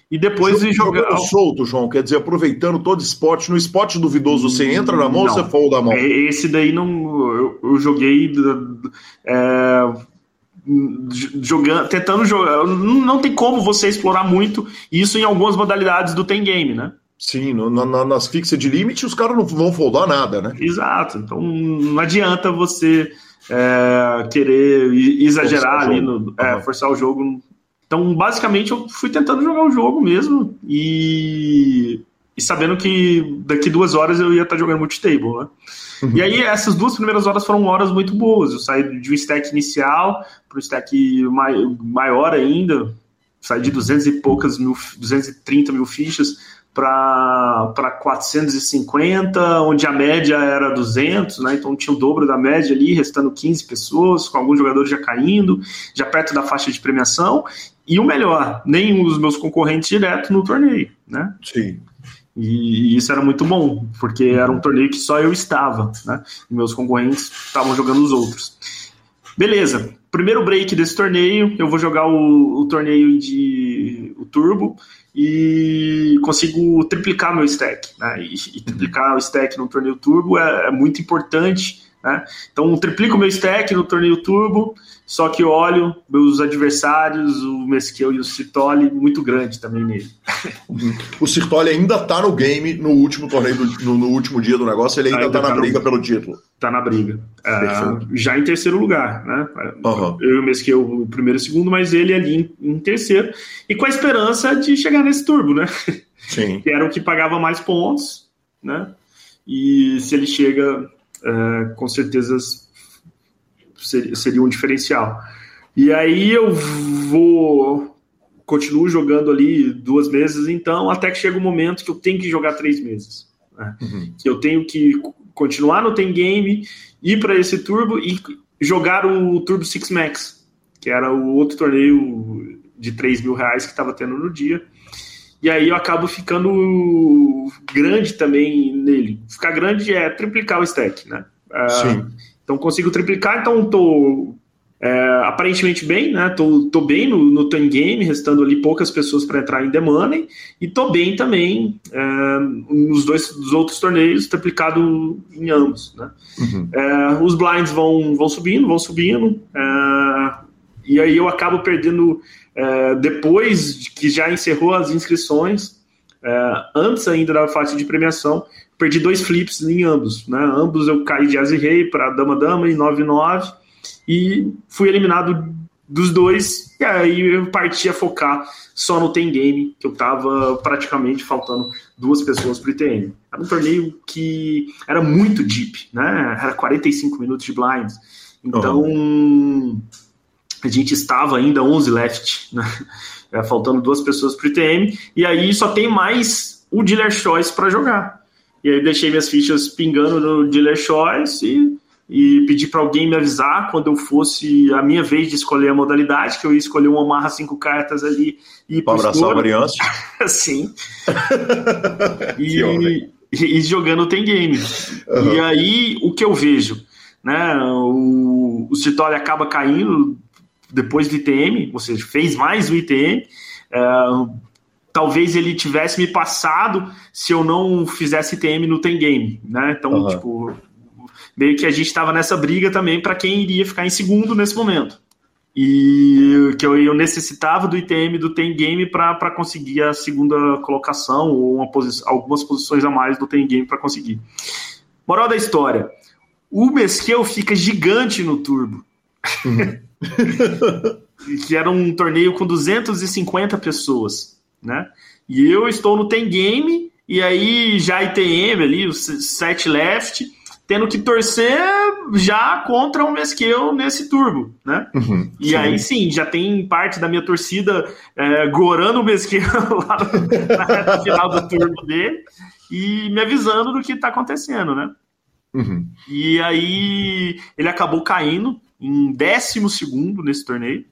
e depois de jogar. solto, João, quer dizer, aproveitando todo esporte. No esporte duvidoso, você entra na mão não, ou você folda a mão? Esse daí não. Eu, eu joguei é, jogando, tentando jogar. Não tem como você explorar muito isso em algumas modalidades do Tem Game, né? Sim, no, na, nas fixas de limite os caras não vão foldar nada, né? Exato. Então não adianta você é, querer exagerar forçar ali, no, é, forçar o jogo. Então, basicamente, eu fui tentando jogar o jogo mesmo e, e sabendo que daqui duas horas eu ia estar jogando multitable, né? Uhum. E aí, essas duas primeiras horas foram horas muito boas. Eu saí de um stack inicial para um stack maior ainda, saí de 200 e poucas mil, 230 mil fichas para 450, onde a média era 200, né? Então tinha o dobro da média ali, restando 15 pessoas, com alguns jogadores já caindo, já perto da faixa de premiação. E o melhor, nenhum dos meus concorrentes direto no torneio, né? Sim. E, e isso era muito bom, porque era um torneio que só eu estava, né? E meus concorrentes estavam jogando os outros. Beleza, primeiro break desse torneio, eu vou jogar o, o torneio de o Turbo e consigo triplicar meu stack. Né? E, e triplicar o stack no torneio turbo é, é muito importante. Né? Então, triplico meu stack no torneio turbo, só que olho meus adversários, o Mesquel e o Citoli, muito grande também nele. O Citoli ainda tá no game no último torneio, do, no, no, último dia do negócio, ele ainda, ainda tá, tá na briga pelo título. Tá na briga. É, já em terceiro lugar, né? Uhum. Eu e o Mesquel o primeiro e segundo, mas ele ali em, em, terceiro. E com a esperança de chegar nesse turbo, né? Sim. que era o que pagava mais pontos, né? E se ele chega, é, com certeza seria, seria um diferencial. E aí eu vou continuo jogando ali duas meses, então, até que chega o um momento que eu tenho que jogar três meses. Né? Uhum. Que eu tenho que continuar no Tem Game, ir para esse Turbo e jogar o Turbo Six Max, que era o outro torneio de 3 mil reais que estava tendo no dia. E aí eu acabo ficando grande também nele. Ficar grande é triplicar o stack, né? Sim. Uh, então consigo triplicar, então tô é, aparentemente bem, né? Tô, tô bem no, no Time Game, restando ali poucas pessoas para entrar em The Money, e tô bem também é, nos dois dos outros torneios, triplicado em ambos, né? Uhum. É, os blinds vão, vão subindo, vão subindo, é, e aí eu acabo perdendo é, depois de que já encerrou as inscrições, é, antes ainda da faixa de premiação, perdi dois flips em ambos, né? Ambos eu caí de Aze Rei para Dama Dama em 9-9 e fui eliminado dos dois. E aí eu parti a focar só no Tem Game, que eu tava praticamente faltando duas pessoas pro ITM. Era um torneio que era muito deep, né? Era 45 minutos de blinds. Então uhum. A gente estava ainda 11 left, né? Faltando duas pessoas pro ITM. E aí só tem mais o Dealer Choice para jogar. E aí deixei minhas fichas pingando no Dealer Choice e, e pedi para alguém me avisar quando eu fosse a minha vez de escolher a modalidade, que eu ia escolher uma marra cinco cartas ali e para abraçar o variância. Sim. e, e, e, jogando tem game. Uhum. E aí o que eu vejo, né? O, o Citório acaba caindo depois do ITM, ou seja, fez mais o ITM. É, talvez ele tivesse me passado se eu não fizesse TM no Tem Game, né? Então, uhum. tipo, meio que a gente estava nessa briga também para quem iria ficar em segundo nesse momento. E que eu, eu necessitava do ITM do Tem Game para conseguir a segunda colocação ou posi algumas posições a mais do Tem Game para conseguir. Moral da história: o Mesquel fica gigante no Turbo. Uhum. que era um torneio com 250 pessoas né? E eu estou no Tem Game, e aí já ITM ali, o set left, tendo que torcer já contra o Mesquel nesse turbo, né? Uhum, e sim. aí sim, já tem parte da minha torcida é, gorando o Mesquel lá na reta final do turbo dele e me avisando do que está acontecendo, né? Uhum. E aí ele acabou caindo em décimo segundo nesse torneio.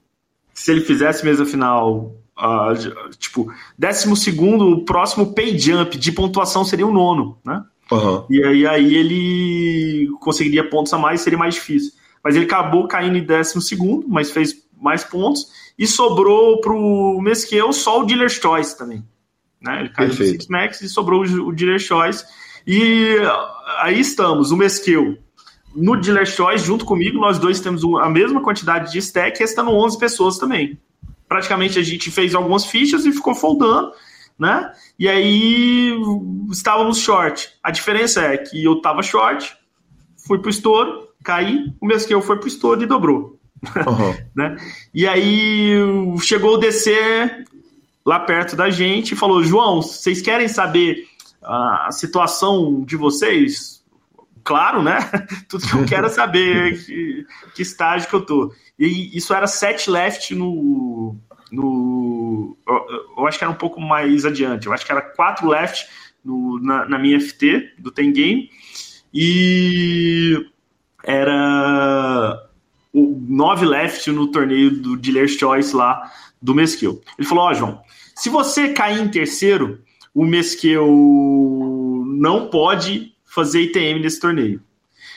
Se ele fizesse mesa final Uh, tipo, décimo segundo, o próximo pay jump de pontuação seria o nono, né? Uhum. E aí, aí ele conseguiria pontos a mais, seria mais difícil. Mas ele acabou caindo em décimo segundo, mas fez mais pontos. E sobrou pro Mesquel só o Dealer's Choice também. Né? Ele caiu Perfeito. no Six Max e sobrou o, o Dealer's Choice. E aí estamos, o Mesquel no Dealer Choice, junto comigo, nós dois temos a mesma quantidade de stack, restando 11 pessoas também. Praticamente a gente fez algumas fichas e ficou foldando, né? E aí estávamos short. A diferença é que eu estava short, fui pro estouro, caí, o mesmo que eu foi pro estouro e dobrou. Uhum. né? E aí chegou o DC lá perto da gente e falou: João, vocês querem saber a situação de vocês? Claro, né? Tudo que eu quero é saber que, que estágio que eu tô. E isso era set left no. no eu, eu, acho que era um pouco mais adiante. Eu acho que era quatro left no, na, na minha FT do Ten Game. E era o 9 left no torneio do Dealer's Choice lá do Mesquil. Ele falou: Ó, oh, João, se você cair em terceiro, o Mesquil não pode fazer ITM nesse torneio.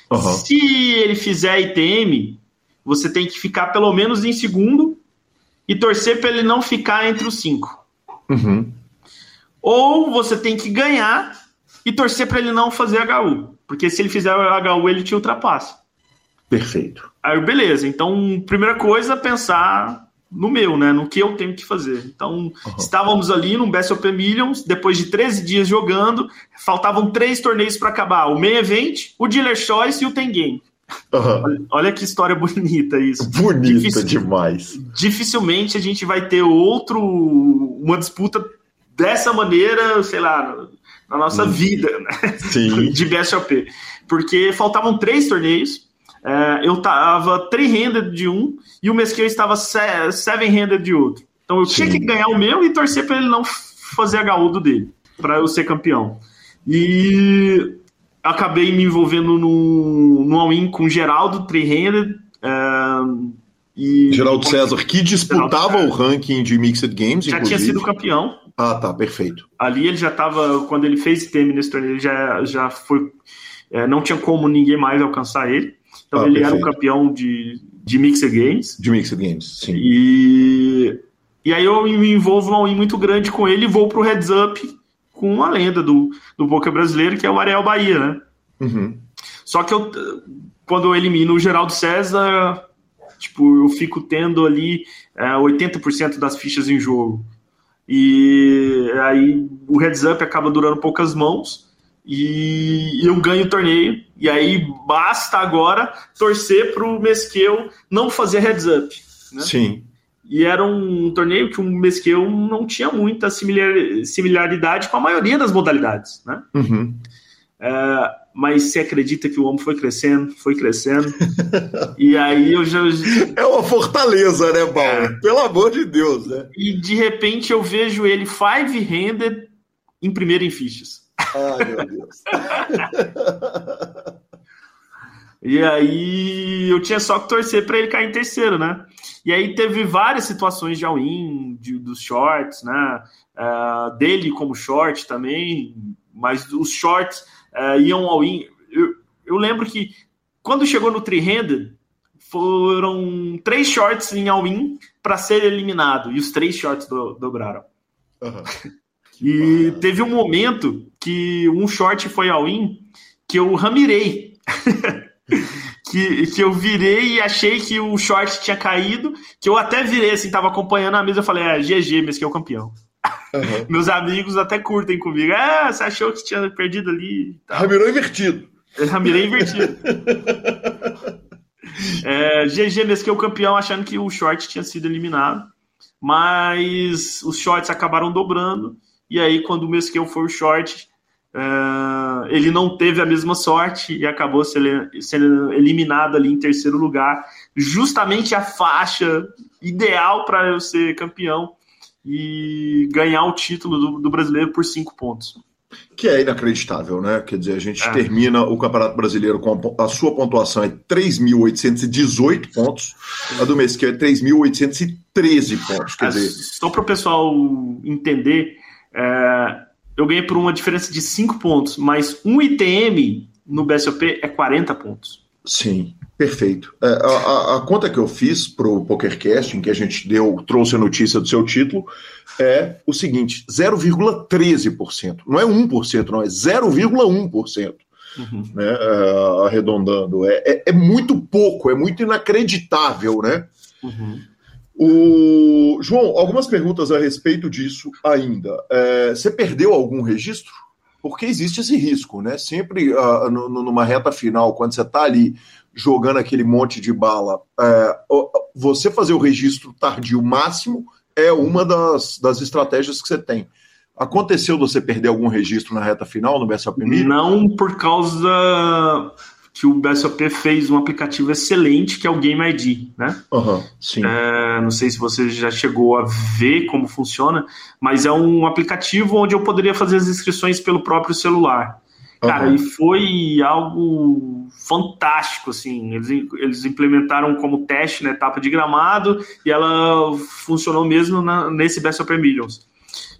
Uhum. Se ele fizer ITM, você tem que ficar pelo menos em segundo e torcer para ele não ficar entre os cinco. Uhum. Ou você tem que ganhar e torcer para ele não fazer HU. Porque se ele fizer HU, ele te ultrapassa. Perfeito. Aí, beleza. Então, primeira coisa, pensar no meu, né? No que eu tenho que fazer. Então, uhum. estávamos ali no Best of Millions, depois de 13 dias jogando, faltavam três torneios para acabar: o Main Event, o Dealer Choice e o Ten Game. Uhum. Olha, olha, que história bonita isso. Bonita Dificil, demais. Dificilmente a gente vai ter outro, uma disputa dessa maneira, sei lá, na nossa hum. vida, né? Sim. De BSOP. Porque faltavam três torneios, é, eu estava three-handed de um e o Mesquil estava seven-handed de outro. Então eu Sim. tinha que ganhar o meu e torcer para ele não fazer a HU dele, para eu ser campeão. E acabei me envolvendo no, no all-in com o Geraldo, three-handed. É, e Geraldo César, que disputava o ranking de Mixed Games, Já inclusive. tinha sido campeão. Ah, tá, perfeito. Ali ele já estava, quando ele fez ITM nesse torneio, ele já, já foi. É, não tinha como ninguém mais alcançar ele. Então ah, ele perfeito. era o campeão de, de Mixed Games. De Mixed Games, sim. E, e aí eu me envolvo num win muito grande com ele e vou pro Heads Up com uma lenda do, do poker brasileiro, que é o Ariel Bahia, né? Uhum. Só que eu, quando eu elimino o Geraldo César, tipo, eu fico tendo ali é, 80% das fichas em jogo. E aí o heads up acaba durando poucas mãos e eu ganho o torneio. E aí basta agora torcer para o Mesquel não fazer heads up. Né? Sim. E era um torneio que o Mesquel não tinha muita similaridade com a maioria das modalidades. Né? Uhum. É, mas você acredita que o homem foi crescendo, foi crescendo. e aí eu já. É uma fortaleza, né, Bauer? É. Pelo amor de Deus, né? E de repente eu vejo ele five-handed em primeiro em fichas. Ai, meu Deus. e aí eu tinha só que torcer para ele cair em terceiro, né? E aí teve várias situações de all-in, dos shorts, né? Uh, dele como short também, mas os shorts uh, iam all-in. Eu, eu lembro que quando chegou no three-handed, foram três shorts em all-in para ser eliminado, e os três shorts do, dobraram. Uhum. E teve um momento que um short foi ao in que eu ramirei. que, que eu virei e achei que o short tinha caído, que eu até virei assim, tava acompanhando a mesa, eu falei, é, GG, mas que é o campeão. Uhum. Meus amigos até curtem comigo. É, você achou que tinha perdido ali? Ramirou invertido. ramirei invertido. é, GG, mesmo que é o campeão, achando que o short tinha sido eliminado. Mas os shorts acabaram dobrando e aí, quando o Mesquil foi o short, uh, ele não teve a mesma sorte e acabou sendo eliminado ali em terceiro lugar, justamente a faixa ideal para eu ser campeão e ganhar o título do, do, brasileiro por cinco pontos. Que é inacreditável, né? Quer dizer, a gente é. termina o Campeonato Brasileiro com a, a sua pontuação é 3.818 pontos, a do Mesquil é 3.813 pontos. Quer é, dizer... Só para o pessoal entender, é, eu ganhei por uma diferença de 5 pontos, mas um ITM no BSOP é 40 pontos. Sim, perfeito. É, a, a, conta que eu fiz para o PokerCast, em que a gente deu, trouxe a notícia do seu título, é o seguinte: 0,13%. Não é 1%, não, é 0,1%. uhum. né, uh, arredondando. É, é, é, muito pouco, é muito inacreditável, né? Uhum. O... João, algumas perguntas a respeito disso ainda. É, você perdeu algum registro? Porque existe esse risco, né? Sempre uh, numa reta final, quando você está ali jogando aquele monte de bala, é, você fazer o registro tardio máximo é uma das, das estratégias que você tem. Aconteceu de você perder algum registro na reta final no BSOP? Não por causa que o BSOP fez um aplicativo excelente que é o Game ID, né? Uhum, sim. É, não sei se você já chegou a ver como funciona, mas é um aplicativo onde eu poderia fazer as inscrições pelo próprio celular. Cara, uhum. e foi algo fantástico, assim. Eles, eles implementaram como teste na etapa de gramado e ela funcionou mesmo na, nesse BSOP Millions.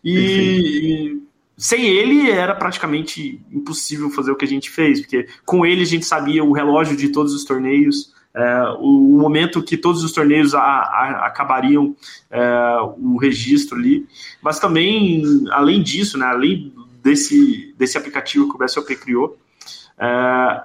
E, e, sem ele era praticamente impossível fazer o que a gente fez, porque com ele a gente sabia o relógio de todos os torneios, é, o, o, momento que todos os torneios a, a, acabariam é, o registro ali. Mas também, além disso, né, além desse, desse aplicativo que o BSOP criou, é,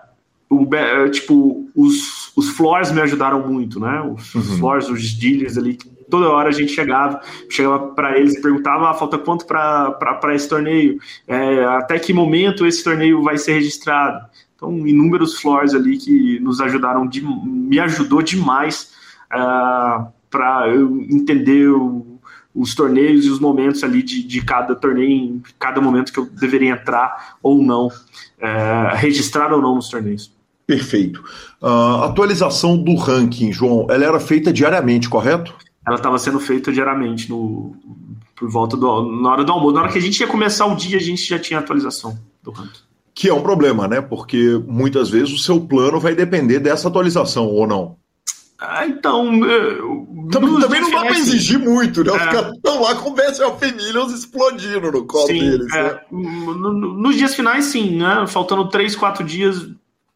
o, tipo, os, os floors me ajudaram muito, né? Os, uhum. floors, os dealers ali, toda hora a gente chegava, chegava para eles e perguntava, ah, falta quanto para esse torneio? É, até que momento esse torneio vai ser registrado? Então, inúmeros floors ali que nos ajudaram, de, me ajudou demais uh, é, para eu entender o, os torneios e os momentos ali de, de cada torneio, cada momento que eu deveria entrar ou não, uh, registrar ou não nos torneios. Perfeito. Uh, atualização do ranking, João, ela era feita diariamente, correto? Ela estava sendo feita diariamente no, por volta do, na hora do almoço. Na hora que a gente ia começar o dia, a gente já tinha atualização do ranking. Que é um problema, né? Porque muitas vezes o seu plano vai depender dessa atualização, ou não? Ah, então. Também, também não dá para exigir muito, né? Os é. caras estão lá com o BSL explodindo no colo sim, deles. É. Né? Nos dias finais, sim, né? Faltando 3, 4 dias,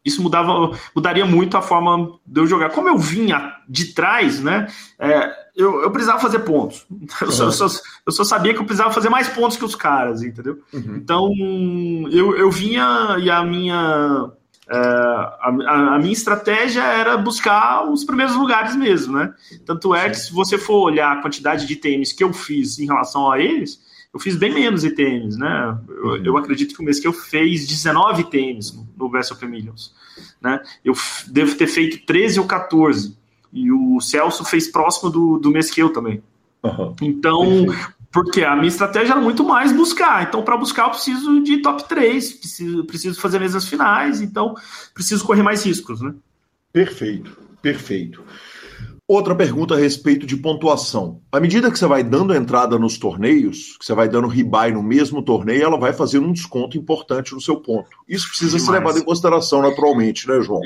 isso mudava, mudaria muito a forma de eu jogar. Como eu vinha de trás, né? É, eu, eu precisava fazer pontos. Eu, só, eu, só, eu, só, sabia que eu precisava fazer mais pontos que os caras, entendeu? Uhum. Então, eu, eu vinha e a minha. É, a, a, minha estratégia era buscar os primeiros lugares mesmo, né? Tanto é que se você for olhar a quantidade de itens que eu fiz em relação a eles, eu fiz bem menos itens, né? Eu, uhum. eu acredito que o mês que eu fez 19 itens no, no VSOP Millions, né? Eu devo ter feito 13 ou 14. E o Celso fez próximo do, do mês que eu também. Uhum. Então, porque a minha estratégia era muito mais buscar. Então, para buscar, eu preciso de top 3, preciso, preciso fazer mesas finais, então preciso correr mais riscos, né? Perfeito, perfeito. Outra pergunta a respeito de pontuação. À medida que você vai dando entrada nos torneios, que você vai dando rebuy no mesmo torneio, ela vai fazer um desconto importante no seu ponto. Isso precisa Demais. ser levado em consideração naturalmente, né, João?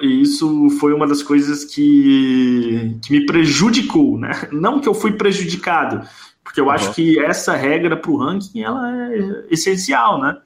Isso foi uma das coisas que, que me prejudicou, né? Não que eu fui prejudicado, porque eu uhum. acho que essa regra para o ranking ela é essencial, né?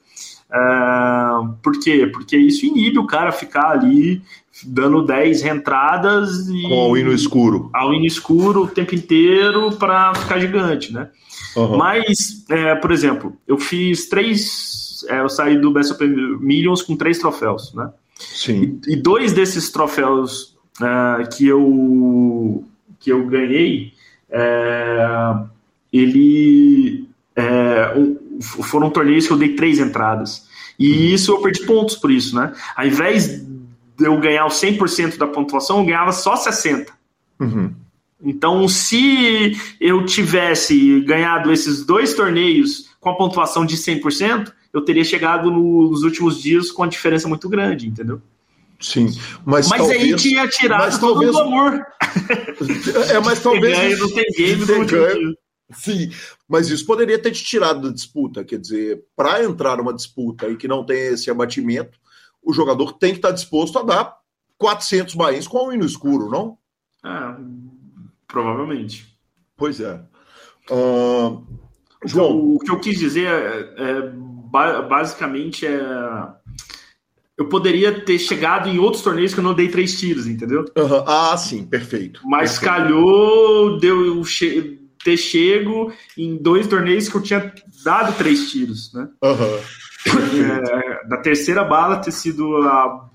Uh, por quê? Porque isso inibe o cara ficar ali dando 10 reentradas e. Com o hino escuro. Ao hino escuro o tempo inteiro para ficar gigante, né? Uhum. Mas, é, por exemplo, eu fiz três. É, eu saí do Best of Millions com três troféus, né? Sim. E, e dois desses troféus é, que, eu, que eu ganhei, é, ele. É, foram torneios que eu dei três entradas. E uhum. isso eu perdi pontos por isso, né? Ao invés de eu ganhar os 100% da pontuação, eu ganhava só 60%. Uhum. Então, se eu tivesse ganhado esses dois torneios com a pontuação de 100%, eu teria chegado nos últimos dias com uma diferença muito grande, entendeu? Sim, mas, mas talvez, aí tinha tirado todo talvez, o amor. É, mas talvez. Ganha, não tem game no ganho, Sim, mas isso poderia ter te tirado da disputa. Quer dizer, para entrar numa disputa e que não tem esse abatimento, o jogador tem que estar disposto a dar 400 bains com o hino escuro, não? É, provavelmente. Pois é. Uh, João. O que eu quis dizer é, é basicamente é. Eu poderia ter chegado em outros torneios que eu não dei três tiros, entendeu? Uhum. Ah, sim, perfeito. Mas perfeito. calhou, deu che ter chego em dois torneios que eu tinha dado três tiros, né? Uhum. É, da terceira bala ter sido a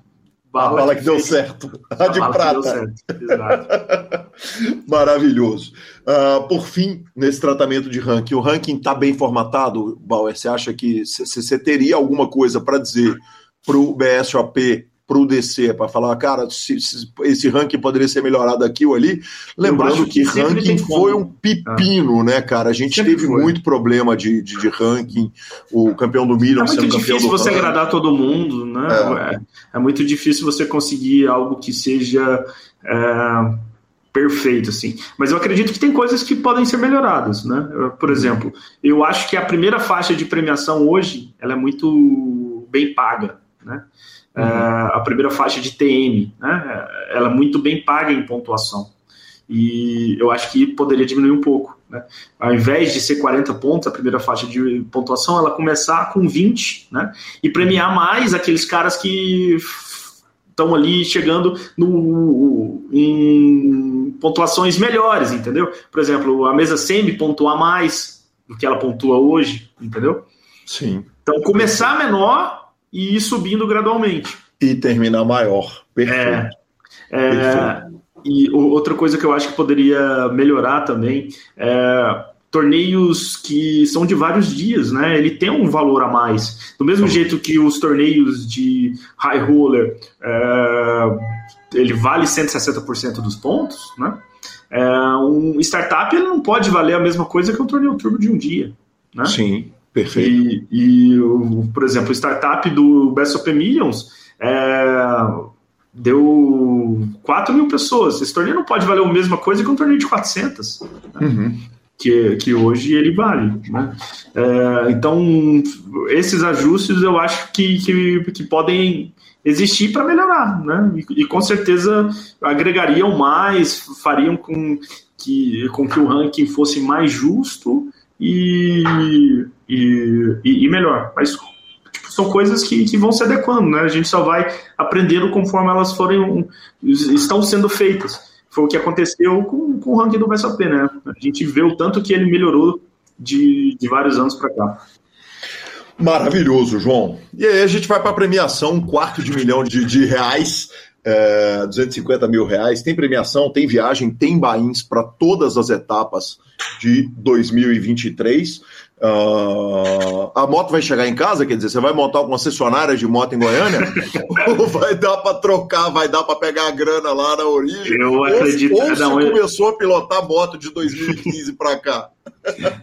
bala, a bala que, que deu certo. A, a de prata. Maravilhoso. Uh, por fim, nesse tratamento de ranking, o ranking está bem formatado, Bauer? Você acha que você teria alguma coisa para dizer para o BSOP para o DC, para falar, cara, se, se, esse ranking poderia ser melhorado aqui ou ali. Lembrando que, que ranking foi um pepino, ah. né, cara? A gente sempre teve foi. muito problema de, de, de, ranking, o campeão do Million é sendo campeão do É muito difícil você ranking. agradar todo mundo, né? É. é. É, muito difícil você conseguir algo que seja é, perfeito, assim. Mas eu acredito que tem coisas que podem ser melhoradas, né? Por exemplo, eu acho que a primeira faixa de premiação hoje, ela é muito bem paga, né? Uhum. Uh, a primeira faixa de TM, né? Ela é muito bem paga em pontuação. E eu acho que poderia diminuir um pouco. Né? Ao invés de ser 40 pontos, a primeira faixa de pontuação, ela começar com 20, né? E premiar mais aqueles caras que estão ali chegando no, em pontuações melhores, entendeu? Por exemplo, a mesa semi pontuar mais do que ela pontua hoje, entendeu? Sim. Então, começar menor e ir subindo gradualmente. E terminar maior. Perfeito. É, é, Perfeito. E outra coisa que eu acho que poderia melhorar também é torneios que são de vários dias, né? Ele tem um valor a mais. Do mesmo jeito que os torneios de high roller, é, ele vale 160% dos pontos, né? É, um startup ele não pode valer a mesma coisa que um torneio turbo de um dia, né? Sim. Perfeito. E, e por exemplo, o startup do Best of Millions é, deu 4 mil pessoas. Esse torneio não pode valer a mesma coisa que um torneio de 400. Né? Uhum. Que, que hoje ele vale. Né? É, então, esses ajustes eu acho que, que, que podem existir para melhorar, né? E, e, com certeza agregariam mais, fariam com que, com que o ranking fosse mais justo e, e, e, melhor. Mas tipo, são coisas que, que vão se adequando, né? A gente só vai aprendendo conforme elas forem estão sendo feitas. Foi o que aconteceu com, com o ranking do VSOP, né? A gente vê o tanto que ele melhorou de, de vários anos para cá. Maravilhoso, João. E aí a gente vai para a premiação, um quarto de milhão de, de reais, é, 250 mil reais. Tem premiação, tem viagem, tem bains para todas as etapas de 2023. Uh, a moto vai chegar em casa, quer dizer, você vai montar uma concessionária de moto em Goiânia? ou vai dar para trocar, vai dar para pegar a grana lá na origem? Eu acredito. Ou, ou você não, começou a pilotar moto de 2015 para cá?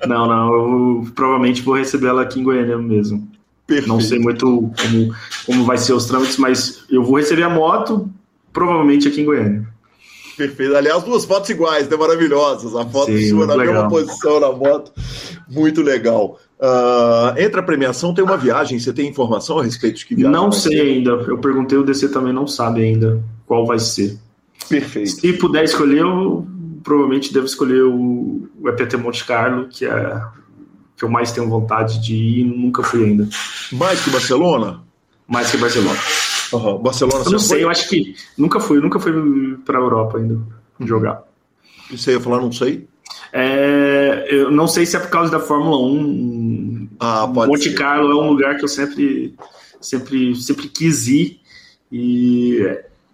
Não, não, eu provavelmente vou receber ela aqui em Goiânia mesmo. Perfeito. Não sei muito como, como vai ser os trâmites, mas eu vou receber a moto provavelmente aqui em Goiânia. Perfeito. Aliás, duas fotos iguais, né? Maravilhosas. A foto Sim, sua na legal. mesma posição na moto. Muito legal. Uh, entre a premiação tem uma viagem. Você tem informação a respeito de que viagem? Não sei ainda. Eu perguntei, o DC também não sabe ainda qual vai ser. Perfeito. Se puder escolher, eu provavelmente devo escolher o, o EPT Monte Carlo, que é que eu mais tenho vontade de ir e nunca fui ainda. Mais que Barcelona? Mais que Barcelona. Uhum. Barcelona Eu não sei, foi? eu acho que nunca fui, nunca fui para a Europa ainda jogar. E você ia falar, não sei? É, eu não sei se é por causa da Fórmula 1. Ah, pode Monte ser. Carlo é um lugar que eu sempre, sempre, sempre quis ir. E,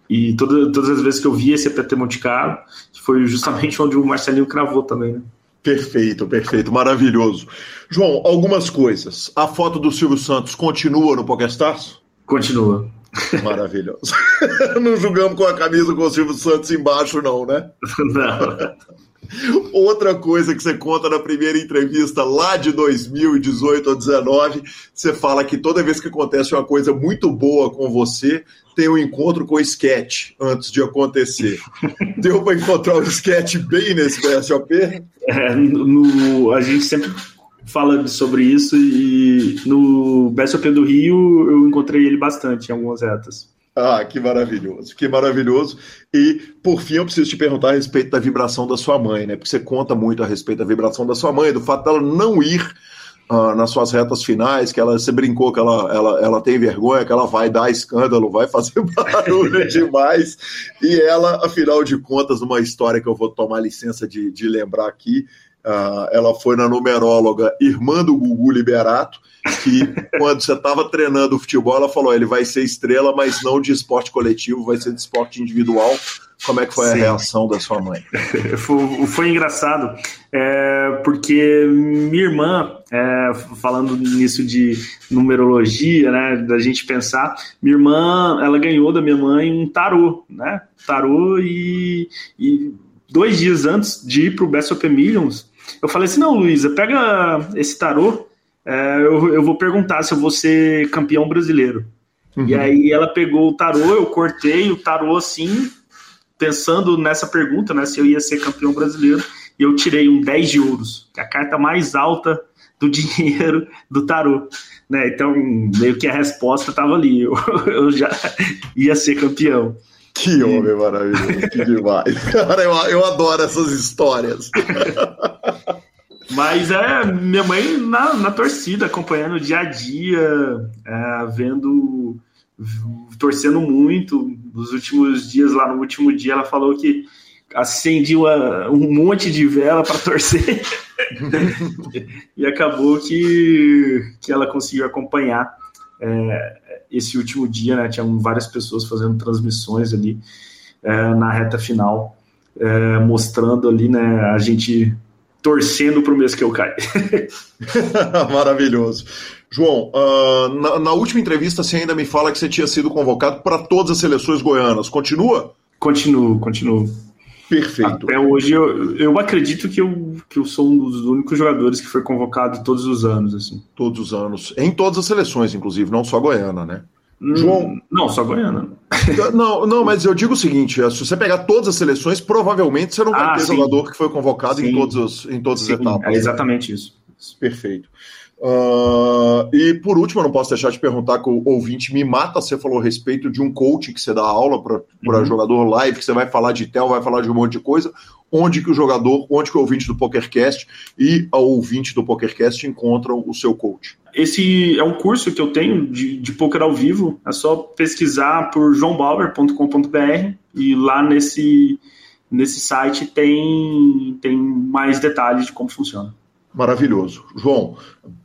e toda, todas as vezes que eu vi esse EPT Monte Carlo, foi justamente onde o Marcelinho cravou também, né? Perfeito, perfeito, maravilhoso. João, algumas coisas. A foto do Silvio Santos continua no PokerStars? Continua. Maravilhoso. não julgamos com a camisa com o Silvio Santos embaixo, não, né? Não. Outra coisa que você conta na primeira entrevista lá de 2018 ou 19, você fala que toda vez que acontece uma coisa muito boa com você, tem um encontro com o sketch antes de acontecer. Deu para encontrar o sketch bem nesse BSOP? É, no, a gente sempre fala sobre isso e no BSOP do Rio eu encontrei ele bastante em algumas retas. Ah, que maravilhoso, que maravilhoso. E, por fim, eu preciso te perguntar a respeito da vibração da sua mãe, né? Porque você conta muito a respeito da vibração da sua mãe, do fato dela não ir uh, nas suas retas finais, que ela, você brincou que ela, ela, ela tem vergonha, que ela vai dar escândalo, vai fazer barulho demais. E ela, afinal de contas, uma história que eu vou tomar licença de, de lembrar aqui, Uh, ela foi na numeróloga irmã do Gugu Liberato, que quando você estava treinando futebol, ela falou: ele vai ser estrela, mas não de esporte coletivo, vai ser de esporte individual. Como é que foi Sim. a reação da sua mãe? foi, foi engraçado, é, porque minha irmã, é, falando nisso de numerologia, né, da gente pensar, minha irmã, ela ganhou da minha mãe um tarô, né, tarô e, e dois dias antes de ir para o Best of Millions, eu falei assim, não, Luísa, pega esse tarô, é, eu, eu vou perguntar se eu vou ser campeão brasileiro. Uhum. E aí ela pegou o tarô, eu cortei o tarô assim, pensando nessa pergunta, né, se eu ia ser campeão brasileiro, e eu tirei um 10 de ouros, que é a carta mais alta do dinheiro do tarô. Né? Então, meio que a resposta estava ali, eu, eu já ia ser campeão. Que homem maravilhoso, que demais. Cara, eu, eu adoro essas histórias. Mas é minha mãe na, na torcida, acompanhando o dia a dia, é, vendo, torcendo muito. Nos últimos dias, lá no último dia, ela falou que acendi uma, um monte de vela para torcer e acabou que, que ela conseguiu acompanhar é, esse último dia, né? Tinham várias pessoas fazendo transmissões ali é, na reta final, é, mostrando ali, né? A gente torcendo para o mês que eu caio. Maravilhoso. João, uh, na, na, última entrevista você ainda me fala que você tinha sido convocado para todas as seleções goianas. Continua? Continuo, continuo. Perfeito. Até hoje eu, eu acredito que eu, que eu sou um dos únicos jogadores que foi convocado todos os anos. assim. Todos os anos. Em todas as seleções, inclusive, não só Goiana, né? Hum, João. Não, só Goiana. Não, não, mas eu digo o seguinte: se você pegar todas as seleções, provavelmente você não vai ah, ter sim. jogador que foi convocado sim. em, todos os, em todas sim, as etapas. É exatamente isso. Perfeito. Uh, e por último, eu não posso deixar de perguntar que o ouvinte me mata. Você falou a respeito de um coach que você dá aula para uhum. jogador live, que você vai falar de tel, vai falar de um monte de coisa. Onde que o jogador, onde que o ouvinte do PokerCast e a ouvinte do PokerCast encontram o seu coach? Esse é um curso que eu tenho de, de poker ao vivo. É só pesquisar por joãobauer.com.br e lá nesse, nesse site tem, tem mais detalhes de como funciona. Maravilhoso. João,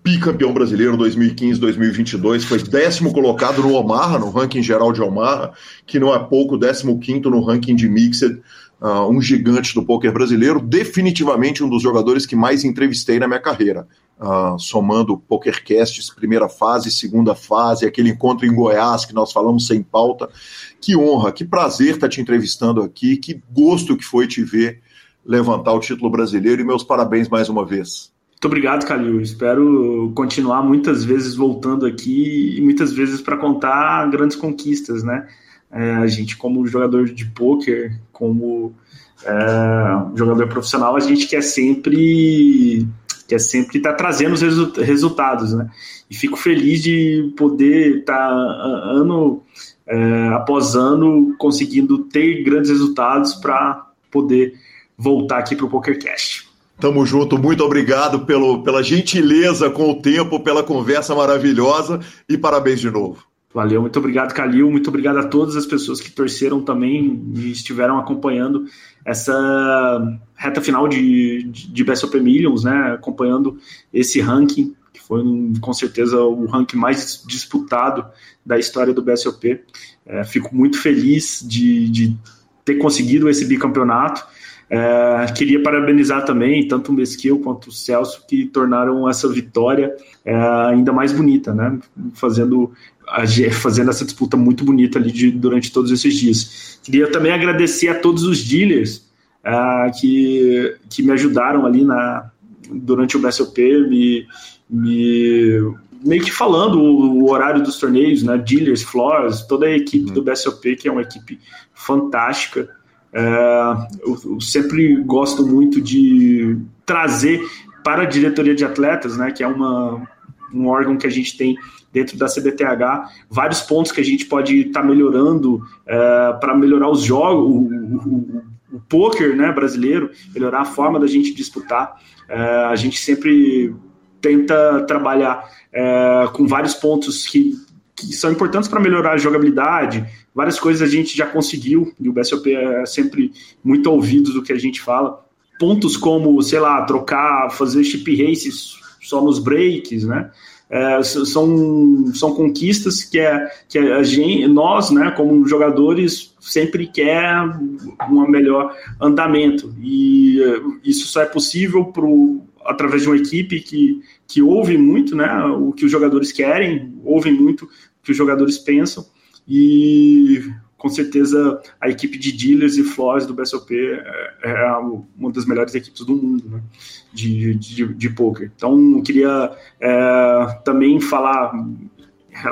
bicampeão brasileiro 2015-2022, foi décimo colocado no Omaha, no ranking geral de Omaha, que não é pouco, décimo quinto no ranking de Mixed, uh, um gigante do poker brasileiro, definitivamente um dos jogadores que mais entrevistei na minha carreira, uh, somando PokerCasts, primeira fase, segunda fase, aquele encontro em Goiás que nós falamos sem pauta. Que honra, que prazer estar te entrevistando aqui, que gosto que foi te ver levantar o título brasileiro e meus parabéns mais uma vez. Muito obrigado, Calil. Espero continuar muitas vezes voltando aqui e muitas vezes para contar grandes conquistas, né? É, a gente, como jogador de pôquer, como é, jogador profissional, a gente quer sempre quer sempre estar tá trazendo os resu resultados, né? E fico feliz de poder estar tá, ano é, após ano conseguindo ter grandes resultados para poder voltar aqui para o PokerCast. Tamo junto, muito obrigado pelo, pela gentileza com o tempo, pela conversa maravilhosa e parabéns de novo. Valeu, muito obrigado, Calil. Muito obrigado a todas as pessoas que torceram também e estiveram acompanhando essa reta final de, de, Best Millions, né? Acompanhando esse ranking, que foi com certeza o ranking mais disputado da história do BSOP. É, fico muito feliz de, de ter conseguido esse bicampeonato é, queria parabenizar também tanto o Mesquil quanto o Celso que tornaram essa vitória é, ainda mais bonita, né? Fazendo, fazendo essa disputa muito bonita ali de, durante todos esses dias. Queria também agradecer a todos os dealers é, que, que me ajudaram ali na, durante o BSOP, me, me meio que falando o, horário dos torneios, né? Dealers, floors, toda a equipe uhum. do BSOP, que é uma equipe fantástica. É, eu, sempre gosto muito de trazer para a diretoria de atletas, né, que é uma, um órgão que a gente tem dentro da CBTH, vários pontos que a gente pode estar tá melhorando é, para melhorar os jogos, o, o, o, poker né, brasileiro, melhorar a forma da gente disputar. É, a gente sempre tenta trabalhar é, com vários pontos que que são importantes para melhorar a jogabilidade. Várias coisas a gente já conseguiu, e o BSOP é sempre muito ouvido do que a gente fala. pontos como, sei lá, trocar, fazer chip races só nos breaks, né? É, são, são conquistas que, é, que a gente, nós, né, como jogadores, sempre quer um melhor andamento. E é, isso só é possível pro, através de uma equipe que, que ouve muito né, o que os jogadores querem, ouve muito o que os jogadores pensam. E com certeza a equipe de dealers e floors do BSOP é, é uma das melhores equipes do mundo né, de, de, de poker. Então, eu queria é, também falar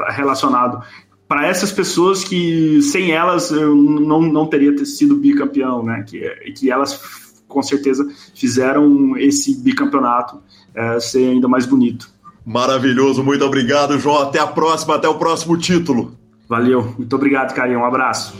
relacionado para essas pessoas que sem elas eu não, não teria sido bicampeão, né? Que, que elas com certeza fizeram esse bicampeonato é, ser ainda mais bonito. Maravilhoso, muito obrigado, João. Até a próxima, até o próximo título. Valeu, muito obrigado, carinho. Um abraço.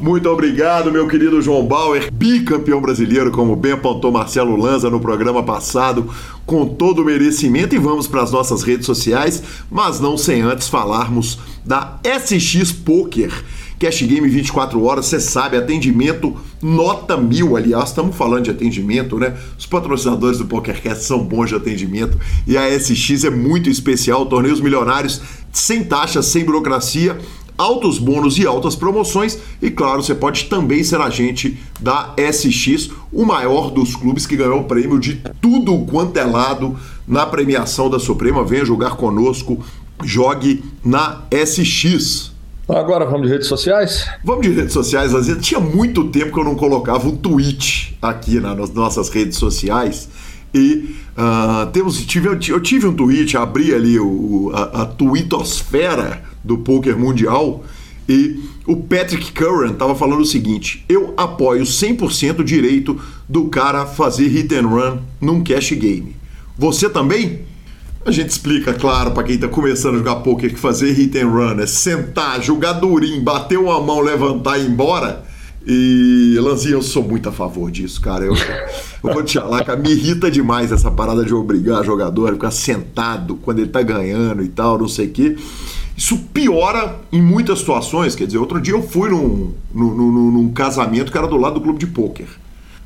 Muito obrigado, meu querido João Bauer, bicampeão brasileiro, como bem apontou Marcelo Lanza no programa passado, com todo o merecimento. E vamos para as nossas redes sociais, mas não sem antes falarmos da SX Poker. Cash Game 24 horas, você sabe, atendimento nota mil, aliás, estamos falando de atendimento, né? Os patrocinadores do PokerCast são bons de atendimento e a SX é muito especial, torneios milionários sem taxas, sem burocracia, altos bônus e altas promoções. E claro, você pode também ser agente da SX, o maior dos clubes que ganhou o prêmio de tudo quanto é lado na premiação da Suprema. Venha jogar conosco, jogue na SX. Agora vamos de redes sociais? Vamos de redes sociais. Vezes tinha muito tempo que eu não colocava um tweet aqui nas nossas redes sociais. E uh, temos, tive, eu tive um tweet, abri ali o, a, a do poker mundial e o Patrick Curran estava falando o seguinte: eu apoio 100% o direito do cara fazer hit and run num cash game. Você também? A gente explica, claro, para quem está começando a jogar poker que fazer hit and run é sentar, jogar durinho, bater uma mão, levantar e ir embora. E, Lanzinho, eu sou muito a favor disso, cara. Eu, eu vou te falar, que me irrita demais essa parada de obrigar jogador a ficar sentado quando ele tá ganhando e tal, não sei o quê. Isso piora em muitas situações. Quer dizer, outro dia eu fui num, num, num, num casamento que era do lado do clube de pôquer.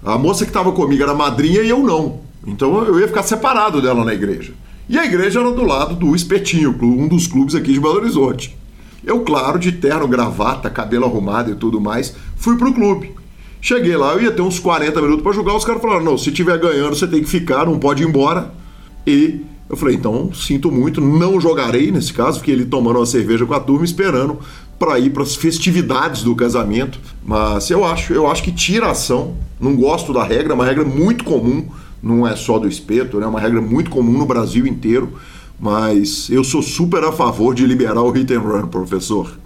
A moça que estava comigo era madrinha e eu não. Então eu ia ficar separado dela na igreja. E a igreja era do lado do Espetinho, um dos clubes aqui de Belo Horizonte. Eu, claro, de terno, gravata, cabelo arrumado e tudo mais, fui pro clube. Cheguei lá, eu ia ter uns 40 minutos para jogar, os caras falaram: não, se tiver ganhando, você tem que ficar, não pode ir embora. E eu falei: então, sinto muito, não jogarei nesse caso, porque ele tomando uma cerveja com a turma, esperando para ir para as festividades do casamento. Mas eu acho, eu acho que tira ação. Não gosto da regra, é uma regra muito comum não é só do espeto, né? é uma regra muito comum no Brasil inteiro, mas eu sou super a favor de liberar o hit and run, professor.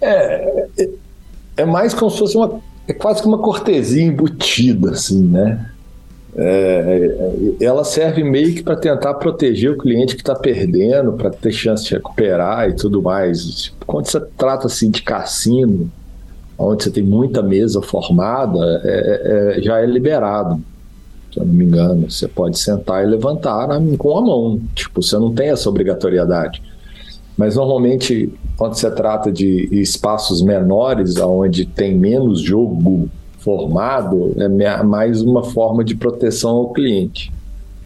É, é, é mais como se fosse uma, é quase que uma cortesia embutida, assim, né? É, é ela serve meio que para tentar proteger o cliente que está perdendo, para ter chance de recuperar e tudo mais. Quando você trata assim de cassino, onde você tem muita mesa formada, é, é, já é liberado se eu não me engano. Você pode sentar e levantar com a mão. Tipo, você não tem essa obrigatoriedade. Mas normalmente, quando se trata de espaços menores, onde tem menos jogo formado, é mais uma forma de proteção ao cliente.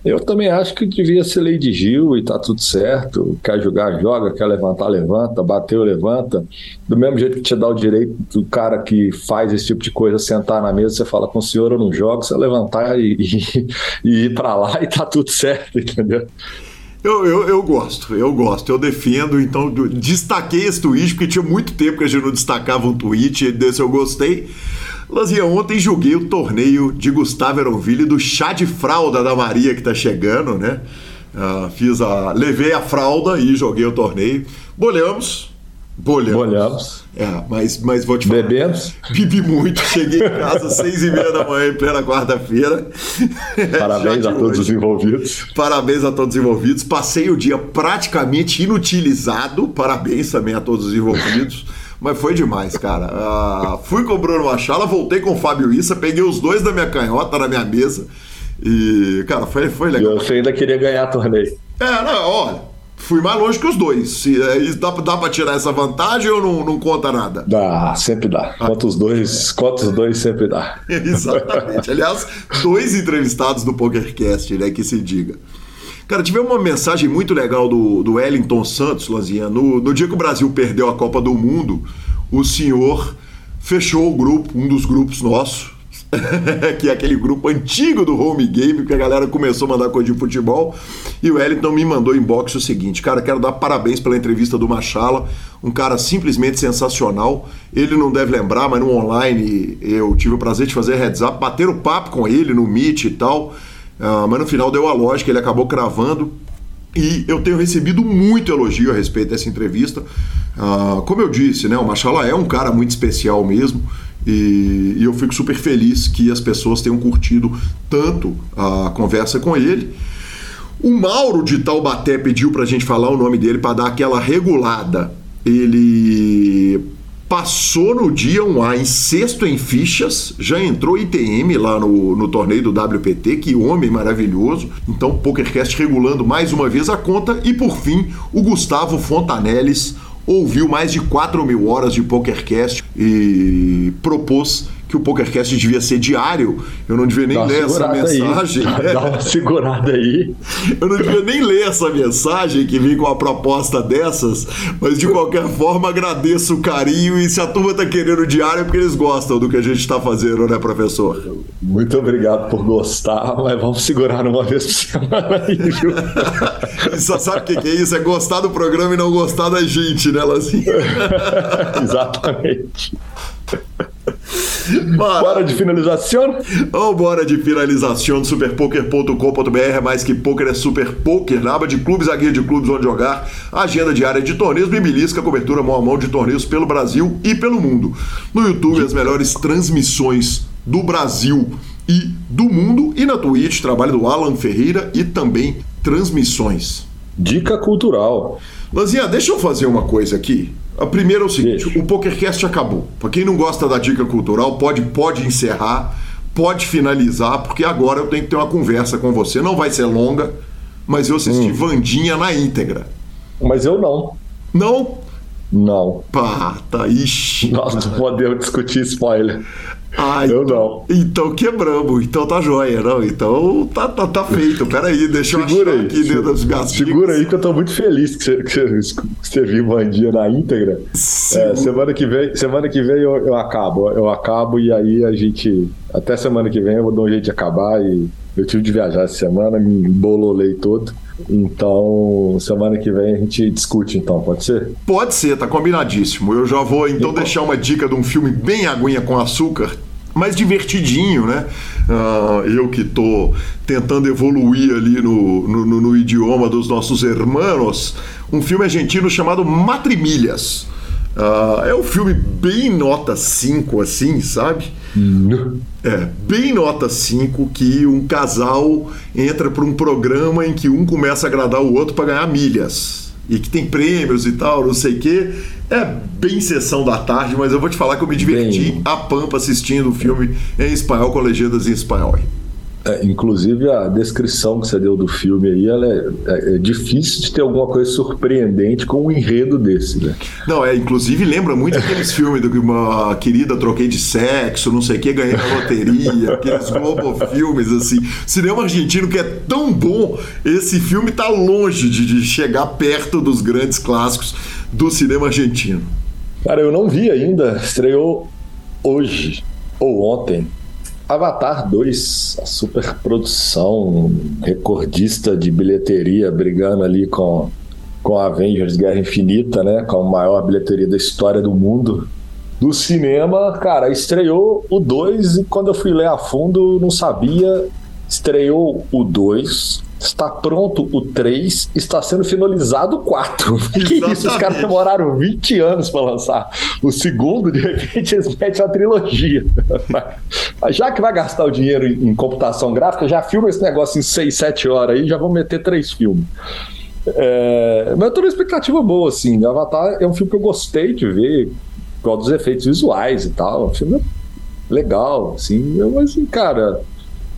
Eu também acho que devia ser lei de Gil e tá tudo certo. Quer jogar, joga. Quer levantar, levanta. Bateu, levanta. Do mesmo jeito que te dá o direito do cara que faz esse tipo de coisa sentar na mesa, você fala com o senhor eu não jogo, você levantar e, e, e ir para lá e tá tudo certo, entendeu? Eu, eu, eu, gosto, eu gosto, eu defendo, então destaquei esse tweet, porque tinha muito tempo que a gente não destacava um tweet, desse eu gostei. Lazinha, ontem julguei o torneio de Gustavo Eronville do chá de fralda da Maria que tá chegando, né? Uh, fiz a. Levei a fralda e joguei o torneio. Bolhamos. Bolhamos. Bolhamos. É, mas, mas vou te falar. Bebemos. Bebi muito. Cheguei em casa às seis e meia da manhã, em plena quarta-feira. Parabéns a todos os envolvidos. Parabéns a todos os envolvidos. Passei o dia praticamente inutilizado. Parabéns também a todos os envolvidos. Mas foi demais, cara. Uh, fui com o Bruno Machala, voltei com o Fábio Issa, peguei os dois da minha canhota na minha mesa. E, cara, foi, foi legal. E você ainda queria ganhar torneio. É, não, olha. Fui mais longe que os dois. Se, é, dá, dá pra tirar essa vantagem ou não, não conta nada? Dá, sempre dá. Conta os dois, conta os dois, sempre dá. Exatamente. Aliás, dois entrevistados do PokerCast, né? Que se diga. Cara, tivemos uma mensagem muito legal do, do Wellington Santos, Lanzinha. No, no dia que o Brasil perdeu a Copa do Mundo, o senhor fechou o grupo, um dos grupos nossos, que é aquele grupo antigo do home game, que a galera começou a mandar coisa de futebol. E o Wellington me mandou inbox o seguinte: Cara, quero dar parabéns pela entrevista do Machala, um cara simplesmente sensacional. Ele não deve lembrar, mas no online eu tive o prazer de fazer heads up, bater o papo com ele no Meet e tal. Uh, mas no final deu a lógica, ele acabou cravando. E eu tenho recebido muito elogio a respeito dessa entrevista. Uh, como eu disse, né, o Machala é um cara muito especial mesmo. E, e, eu fico super feliz que as pessoas tenham curtido tanto a conversa com ele. O Mauro de Taubaté pediu para a gente falar o nome dele para dar aquela regulada. Ele passou no dia 1A em sexto em fichas, já entrou ITM lá no, no torneio do WPT, que homem maravilhoso. Então, PokerCast regulando mais uma vez a conta. E por fim, o Gustavo Fontanelles ouviu mais de 4 mil horas de PokerCast e propôs que o PokerCast devia ser diário. Eu não devia nem ler essa mensagem. Dá uma segurada aí. Eu não devia nem ler essa mensagem que vem com uma proposta dessas, mas de qualquer forma agradeço o carinho e se a turma está querendo diário é porque eles gostam do que a gente está fazendo, né, professor? Muito obrigado por gostar, mas vamos segurar uma vez por semana aí, viu? Só sabe o que, que é isso? É gostar do programa e não gostar da gente, né, Lazinho? Exatamente. Bora de finalização? Oh, bora de finalização superpoker.com.br mais que poker é super poker, na aba de clubes, a guia de clubes onde jogar, agenda diária de torneios, bibilisca, cobertura mão a mão de torneios pelo Brasil e pelo mundo. No YouTube, as melhores transmissões do Brasil e do mundo e na Twitch, trabalho do Alan Ferreira e também transmissões. Dica cultural. Lanzinha, deixa eu fazer uma coisa aqui. A primeira é o seguinte: Deixa. o PokerCast acabou. Para quem não gosta da dica cultural, pode, pode encerrar, pode finalizar, porque agora eu tenho que ter uma conversa com você. Não vai ser longa, mas eu assisti hum. Vandinha na íntegra. Mas eu não. Não? Não. Pá, tá. Ixi. Nós não podemos discutir spoiler. Ah, eu então, não. Então quebramos, então tá joia, não? Então tá, tá, tá feito. Peraí, deixa eu segura aí, aqui dentro das minhas Segura aí que eu tô muito feliz que você, que você viu uma dia na íntegra. É, semana que vem, semana que vem eu, eu acabo. Eu acabo e aí a gente. Até semana que vem eu vou dar um jeito de acabar e eu tive de viajar essa semana, me embololei todo. Então, semana que vem a gente discute, então, pode ser? Pode ser, tá combinadíssimo. Eu já vou então deixar uma dica de um filme bem aguinha com açúcar, mais divertidinho, né? Uh, eu que tô tentando evoluir ali no, no, no, no idioma dos nossos hermanos, um filme argentino chamado Matrimilhas. Uh, é um filme bem nota 5, assim, sabe? É, bem nota 5 que um casal entra para um programa em que um começa a agradar o outro para ganhar milhas. E que tem prêmios e tal, não sei o quê. É bem sessão da tarde, mas eu vou te falar que eu me diverti bem... a pampa assistindo o filme em espanhol com legendas em espanhol. É, inclusive a descrição que você deu do filme aí, ela é, é, é, difícil de ter alguma coisa surpreendente com um enredo desse, né? Não, é, inclusive lembra muito aqueles filmes do que uma querida troquei de sexo, não sei o que, ganhei na loteria, aqueles Globo filmes assim. Cinema argentino que é tão bom, esse filme tá longe de, de chegar perto dos grandes clássicos do cinema argentino. Cara, eu não vi ainda, estreou hoje ou ontem Avatar 2, a super produção recordista de bilheteria, brigando ali com, com Avengers Guerra Infinita, né? Com a maior bilheteria da história do mundo. Do cinema, cara, estreou o 2 e quando eu fui ler a fundo, não sabia. Estreou o 2, Está pronto o 3, está sendo finalizado o 4. Que isso? Os caras demoraram 20 anos para lançar. O segundo, de repente, eles metem uma trilogia. Mas já que vai gastar o dinheiro em computação gráfica, já filma esse negócio em 6, 7 horas aí, já vão meter três filmes. É, mas eu tô numa expectativa boa, assim. Avatar é um filme que eu gostei de ver, igual dos efeitos visuais e tal. É um filme legal, assim. mas, cara,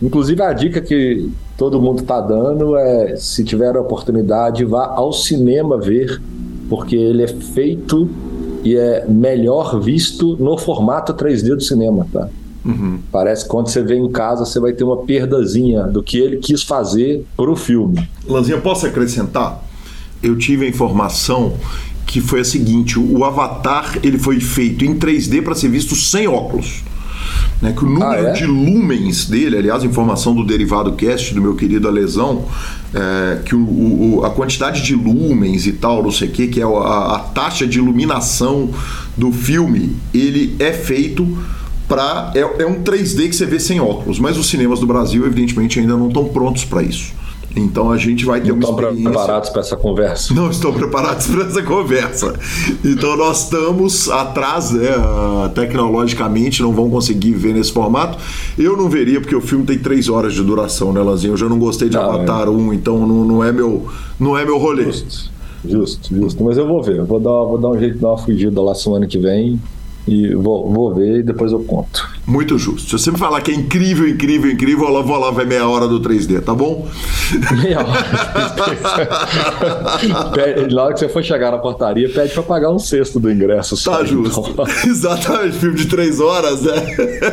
Inclusive, a dica que todo mundo está dando é: se tiver a oportunidade, vá ao cinema ver, porque ele é feito e é melhor visto no formato 3D do cinema, tá? Uhum. Parece que quando você vê em casa, você vai ter uma perdazinha do que ele quis fazer pro filme. Lanzinha, posso acrescentar? Eu tive a informação que foi a seguinte: o Avatar ele foi feito em 3D para ser visto sem óculos. Né, que o número ah, é? de lumens dele, aliás, informação do derivado cast do meu querido Alesão, é, que o, o, a quantidade de lumens e tal, não sei o que, que é a, a taxa de iluminação do filme, ele é feito para é, é, um 3D que você vê sem óculos, mas os cinemas do Brasil evidentemente ainda não estão prontos para isso. Então a gente vai ter não uma estão experiência... preparados para essa conversa. Não estão preparados para essa conversa. Então nós estamos atrás, né, tecnologicamente, não vão conseguir ver nesse formato. Eu não veria, porque o filme tem três horas de duração, né, Lanzinho? Eu já não gostei de não, Avatar é. 1, então não, não, é meu, não é meu rolê. Justo, justo, justo. Mas eu vou ver. Eu vou dar, vou dar um jeito de dar uma fugida lá semana que vem e vou, vou ver e depois eu conto. Muito justo. Se você me falar que é incrível, incrível, incrível, eu vou lá ver meia hora do 3D, tá bom? Meia hora. Na hora que você for chegar na portaria, pede pra pagar um sexto do ingresso. Só, tá justo. Então. Exatamente, filme de três horas, né?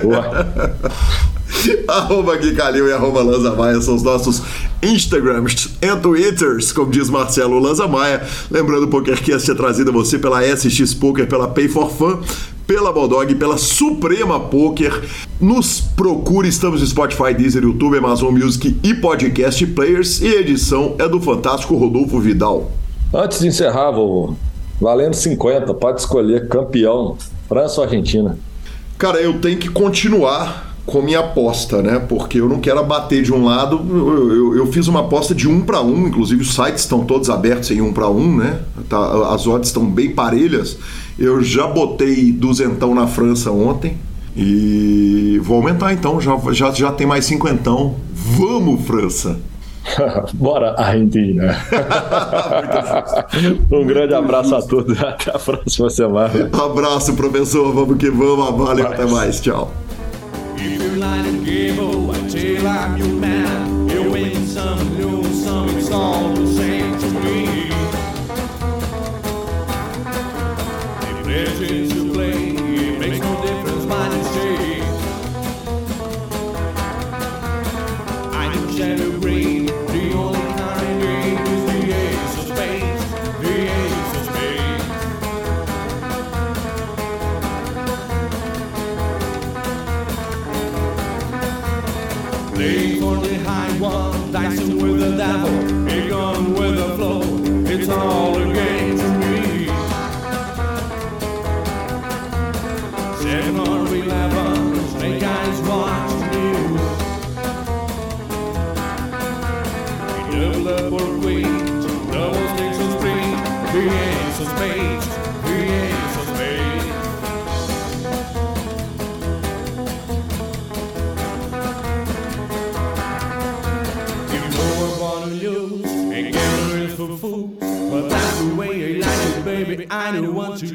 Ué. arroba Gui Calil e arroba Lanza Maia são os nossos Instagrams e Twitters, como diz Marcelo Lanza Maia. Lembrando, o PokerCast é trazido a você pela SX Poker, pela Pay for Fun, pela Bodog, pela Suprema Poker. Nos procure, estamos no Spotify, Deezer, YouTube, Amazon Music e Podcast Players. E a edição é do fantástico Rodolfo Vidal. Antes de encerrar, vovô, valendo 50, pode escolher campeão, França ou Argentina? Cara, eu tenho que continuar com minha aposta, né? Porque eu não quero abater de um lado. Eu, eu, eu fiz uma aposta de um para um, inclusive os sites estão todos abertos em um para um, né? Tá, as odds estão bem parelhas. Eu já botei duzentão na França ontem e vou aumentar então. Já, já, já tem mais cinquentão. Vamos, França! Bora, Argentina! um grande abraço a todos. Até a próxima semana. Abraço, professor. Vamos que vamos. Valeu, até mais. Tchau. If you're lying gable until I'm your man, you win some, lose some, it's all the same to me. The apple, it gone with the flow. It's all. minor one, to.